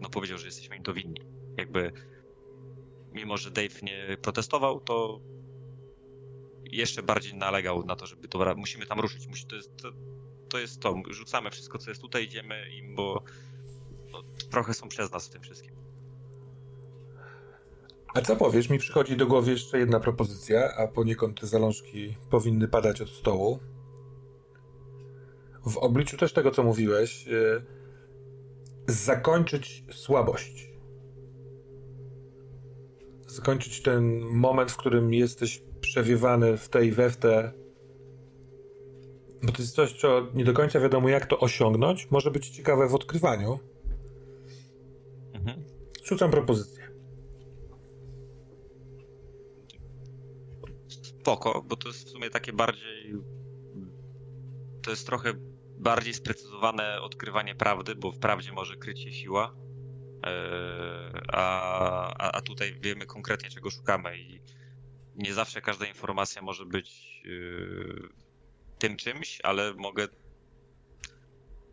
Speaker 3: no powiedział, że jesteśmy im to winni. Jakby mimo, że Dave nie protestował, to jeszcze bardziej nalegał na to, żeby to musimy tam ruszyć. Musi, to, jest, to, to jest to. Rzucamy wszystko, co jest tutaj, idziemy im, bo trochę są przez nas w tym wszystkim.
Speaker 1: A co powiesz? Mi przychodzi do głowy jeszcze jedna propozycja, a poniekąd te zalążki powinny padać od stołu. W obliczu też tego, co mówiłeś, yy, zakończyć słabość. Zakończyć ten moment, w którym jesteś przewiewany w tej we w te. Bo to jest coś, co nie do końca wiadomo, jak to osiągnąć. Może być ciekawe w odkrywaniu. Rzucam propozycję.
Speaker 3: Spoko, bo to jest w sumie takie bardziej. To jest trochę bardziej sprecyzowane odkrywanie prawdy, bo w prawdzie może kryć się siła. E, a, a tutaj wiemy konkretnie, czego szukamy, i nie zawsze każda informacja może być e, tym czymś, ale mogę.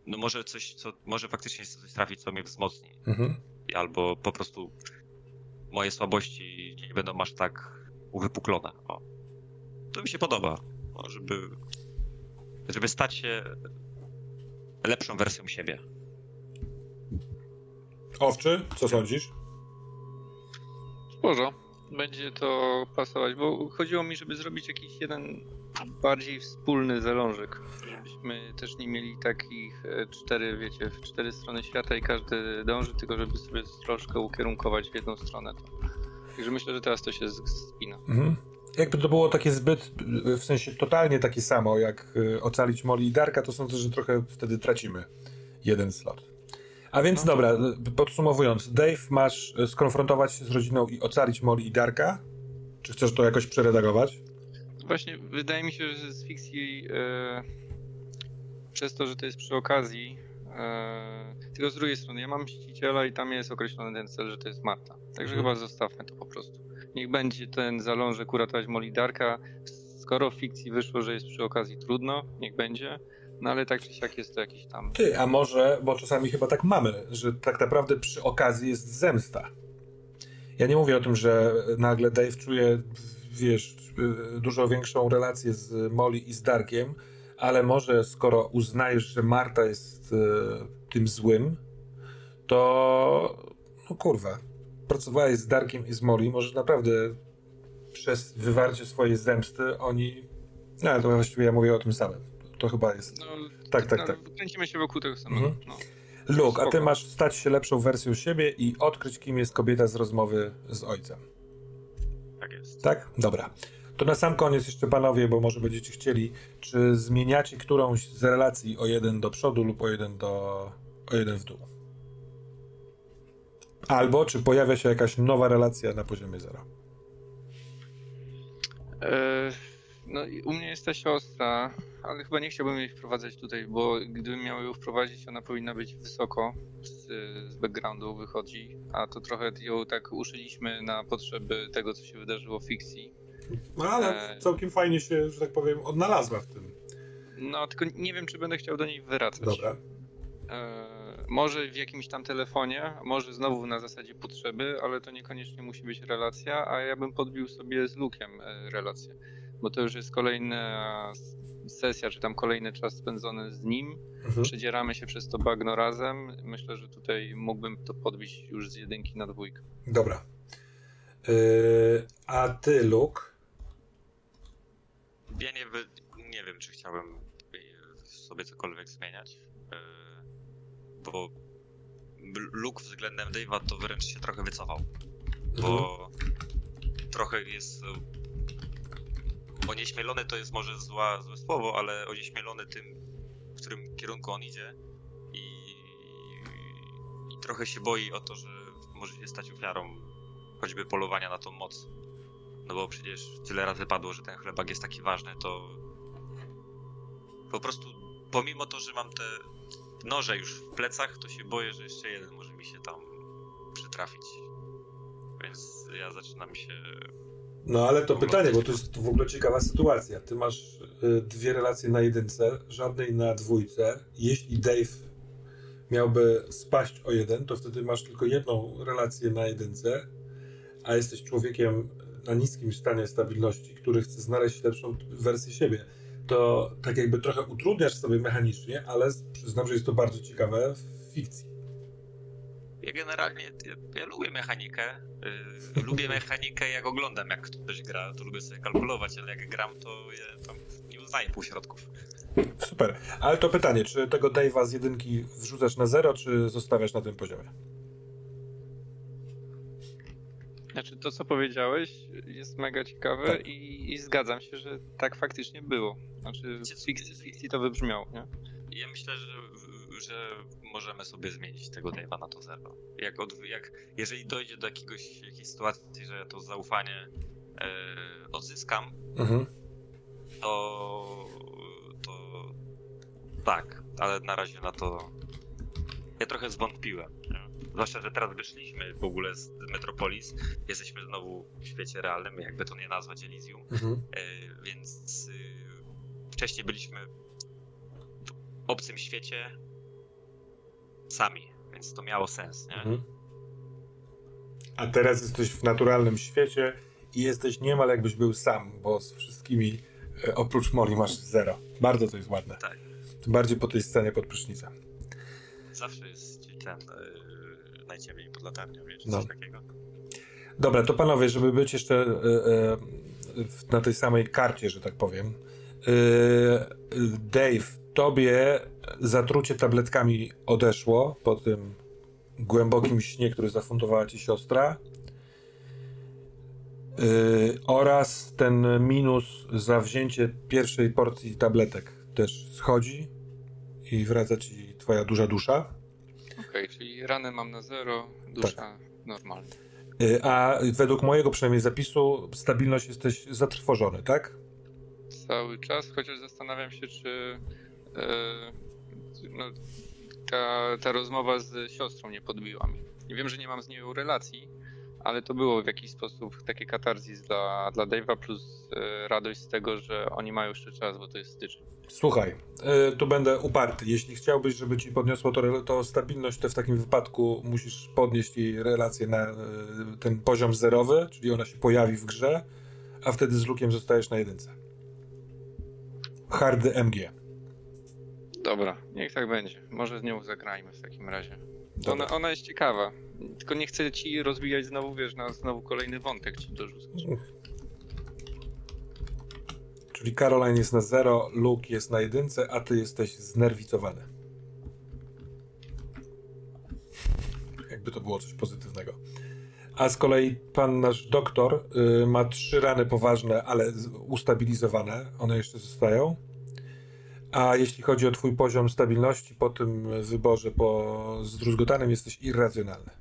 Speaker 3: No może coś, co może faktycznie coś trafić, co mnie wzmocni. Mhm. Albo po prostu moje słabości nie będą aż tak uwypuklone. O. To mi się podoba. No, żeby, żeby stać się lepszą wersją siebie.
Speaker 1: Owczy, co sądzisz?
Speaker 2: Sporo. Będzie to pasować, bo chodziło mi, żeby zrobić jakiś jeden bardziej wspólny zalążek. Żebyśmy też nie mieli takich e, cztery, wiecie, w cztery strony świata i każdy dąży, tylko żeby sobie troszkę ukierunkować w jedną stronę. Także myślę, że teraz to się spina. Mhm
Speaker 1: jakby to było takie zbyt, w sensie totalnie takie samo, jak y, ocalić Moli i Darka, to sądzę, że trochę wtedy tracimy jeden slot. A więc no. dobra, y, podsumowując, Dave, masz skonfrontować się z rodziną i ocalić Moli i Darka? Czy chcesz to jakoś przeredagować?
Speaker 2: Właśnie, wydaje mi się, że z fikcji e, przez to, że to jest przy okazji, e, tylko z drugiej strony, ja mam mściciela i tam jest określony ten cel, że to jest Marta. Także mhm. chyba zostawmy to po prostu niech będzie ten zalążek uratować Molidarka. Skoro w fikcji wyszło, że jest przy okazji trudno, niech będzie. No ale tak czy siak jest to jakiś tam.
Speaker 1: Ty, a może, bo czasami chyba tak mamy, że tak naprawdę przy okazji jest zemsta. Ja nie mówię o tym, że nagle Dave czuje, wiesz, dużo większą relację z Molly i z Darkiem, ale może skoro uznajesz, że Marta jest e, tym złym, to no kurwa, pracowałeś z Darkiem i z Mori, może naprawdę przez wywarcie swojej zemsty oni No, to właściwie ja mówię o tym samym. To chyba jest.
Speaker 2: No,
Speaker 1: Tak, tak,
Speaker 2: no,
Speaker 1: tak.
Speaker 2: Kręcimy się wokół tego samego.
Speaker 1: Mhm.
Speaker 2: No.
Speaker 1: Luke, a ty masz stać się lepszą wersją siebie i odkryć, kim jest kobieta z rozmowy z ojcem.
Speaker 3: Tak jest.
Speaker 1: Tak? Dobra. To na sam koniec jeszcze panowie, bo może będziecie chcieli, czy zmieniacie którąś z relacji o jeden do przodu lub o jeden do o jeden w dół? Albo czy pojawia się jakaś nowa relacja na poziomie zera?
Speaker 2: E, no i u mnie jest ta siostra, ale chyba nie chciałbym jej wprowadzać tutaj, bo gdybym miał ją wprowadzić, ona powinna być wysoko z, z backgroundu wychodzi, a to trochę ją tak uszyliśmy na potrzeby tego, co się wydarzyło w fikcji.
Speaker 1: No
Speaker 2: ale
Speaker 1: całkiem fajnie się, że tak powiem, odnalazła w tym.
Speaker 2: No, tylko nie wiem, czy będę chciał do niej wracać.
Speaker 1: Dobra.
Speaker 2: E, może w jakimś tam telefonie, może znowu na zasadzie potrzeby, ale to niekoniecznie musi być relacja, a ja bym podbił sobie z Lukiem e, relację, bo to już jest kolejna sesja, czy tam kolejny czas spędzony z nim.
Speaker 1: Mhm.
Speaker 2: Przedzieramy się przez to bagno razem. Myślę, że tutaj mógłbym to podbić już z jedynki na dwójkę.
Speaker 1: Dobra. Yy, a ty, Luke?
Speaker 3: Ja nie, wy- nie wiem, czy chciałbym y, sobie cokolwiek zmieniać, y, bo Luke względem Dave'a to wręcz się trochę wycofał, bo trochę jest onieśmielony to jest może zła, złe słowo, ale onieśmielony tym, w którym kierunku on idzie i, i trochę się boi o to, że może się stać ofiarą choćby polowania na tą moc. No bo przecież tyle razy padło, że ten chlebak jest taki ważny, to po prostu pomimo to, że mam te noże już w plecach, to się boję, że jeszcze jeden może mi się tam przytrafić. Więc ja zaczynam się
Speaker 1: No ale to pytanie, bo to jest w ogóle ciekawa sytuacja. Ty masz y, dwie relacje na jedynce, żadnej na dwójce. Jeśli Dave miałby spaść o jeden, to wtedy masz tylko jedną relację na jedynce, a jesteś człowiekiem na niskim stanie stabilności, który chce znaleźć lepszą wersję siebie. To tak jakby trochę utrudniasz sobie mechanicznie, ale przyznam, że jest to bardzo ciekawe w fikcji.
Speaker 3: Ja generalnie ja, ja lubię mechanikę. y, lubię mechanikę jak oglądam, jak ktoś gra, to lubię sobie kalkulować, ale jak gram, to ja tam nie uznaję półśrodków.
Speaker 1: Super. Ale to pytanie, czy tego Dave'a z jedynki wrzucasz na zero, czy zostawiasz na tym poziomie?
Speaker 2: Znaczy, to co powiedziałeś jest mega ciekawe
Speaker 1: Tak.
Speaker 2: i, i zgadzam się, że tak faktycznie było. Znaczy, w fikcji, w fikcji to wybrzmiało, nie?
Speaker 3: Ja myślę, że, że możemy sobie zmienić tego Dave'a na to zero. Jak, od, jak jeżeli dojdzie do jakiegoś, jakiejś sytuacji, że ja to zaufanie e, odzyskam,
Speaker 1: Mhm.
Speaker 3: to, to tak, ale na razie na to ja trochę zwątpiłem. Zwłaszcza, że teraz wyszliśmy w ogóle z Metropolis, jesteśmy znowu w świecie realnym, jakby to nie nazwać Elysium,
Speaker 1: Mhm.
Speaker 3: e, więc y, wcześniej byliśmy w obcym świecie sami, więc to miało sens, nie?
Speaker 1: Mhm. A teraz jesteś w naturalnym świecie i jesteś niemal jakbyś był sam, bo z wszystkimi e, oprócz Mori masz zero. Bardzo to jest ładne.
Speaker 3: Tak.
Speaker 1: Tym bardziej po tej scenie pod prysznicem.
Speaker 3: Zawsze jest ten yy, najciemniej pod latarnią, wiesz,
Speaker 1: No.
Speaker 3: coś takiego.
Speaker 1: Dobra, to panowie, żeby być jeszcze e, w- na tej samej karcie, że tak powiem. Dave, tobie zatrucie tabletkami odeszło po tym głębokim śnie, który zafundowała ci siostra. E, oraz ten minus za wzięcie pierwszej porcji tabletek też schodzi i wraca ci twoja duża dusza.
Speaker 2: Okej, czyli rany mam na zero, dusza normalna.
Speaker 1: Y, A według mojego przynajmniej zapisu stabilność jesteś zatrwożony, tak?
Speaker 2: Cały czas, chociaż zastanawiam się, czy no, ta, ta rozmowa z siostrą nie podbiła mi. Wiem, że nie mam z nią relacji, ale to było w jakiś sposób takie katarzis dla, dla Dave'a plus e, radość z tego, że oni mają jeszcze czas, bo to jest styczeń.
Speaker 1: Słuchaj, y, tu będę uparty. Jeśli chciałbyś, żeby ci podniosło to, to stabilność, to w takim wypadku musisz podnieść jej relację na ten poziom zerowy, czyli ona się pojawi w grze, a wtedy z Lukiem zostajesz na jedynce. Hardy MG.
Speaker 2: Dobra, niech tak będzie. Może z nią zagrajmy w takim razie. Ona, ona jest ciekawa. Tylko nie chcę ci rozwijać znowu, wiesz, na znowu kolejny wątek ci dorzucać.
Speaker 1: Czyli Caroline jest na zero, Luke jest na jedynce, a ty jesteś znerwicowany. Jakby to było coś pozytywnego. A z kolei pan nasz doktor y, ma trzy rany poważne, ale ustabilizowane. One jeszcze zostają. A jeśli chodzi o twój poziom stabilności po tym wyborze po zdruzgotanym, jesteś irracjonalny.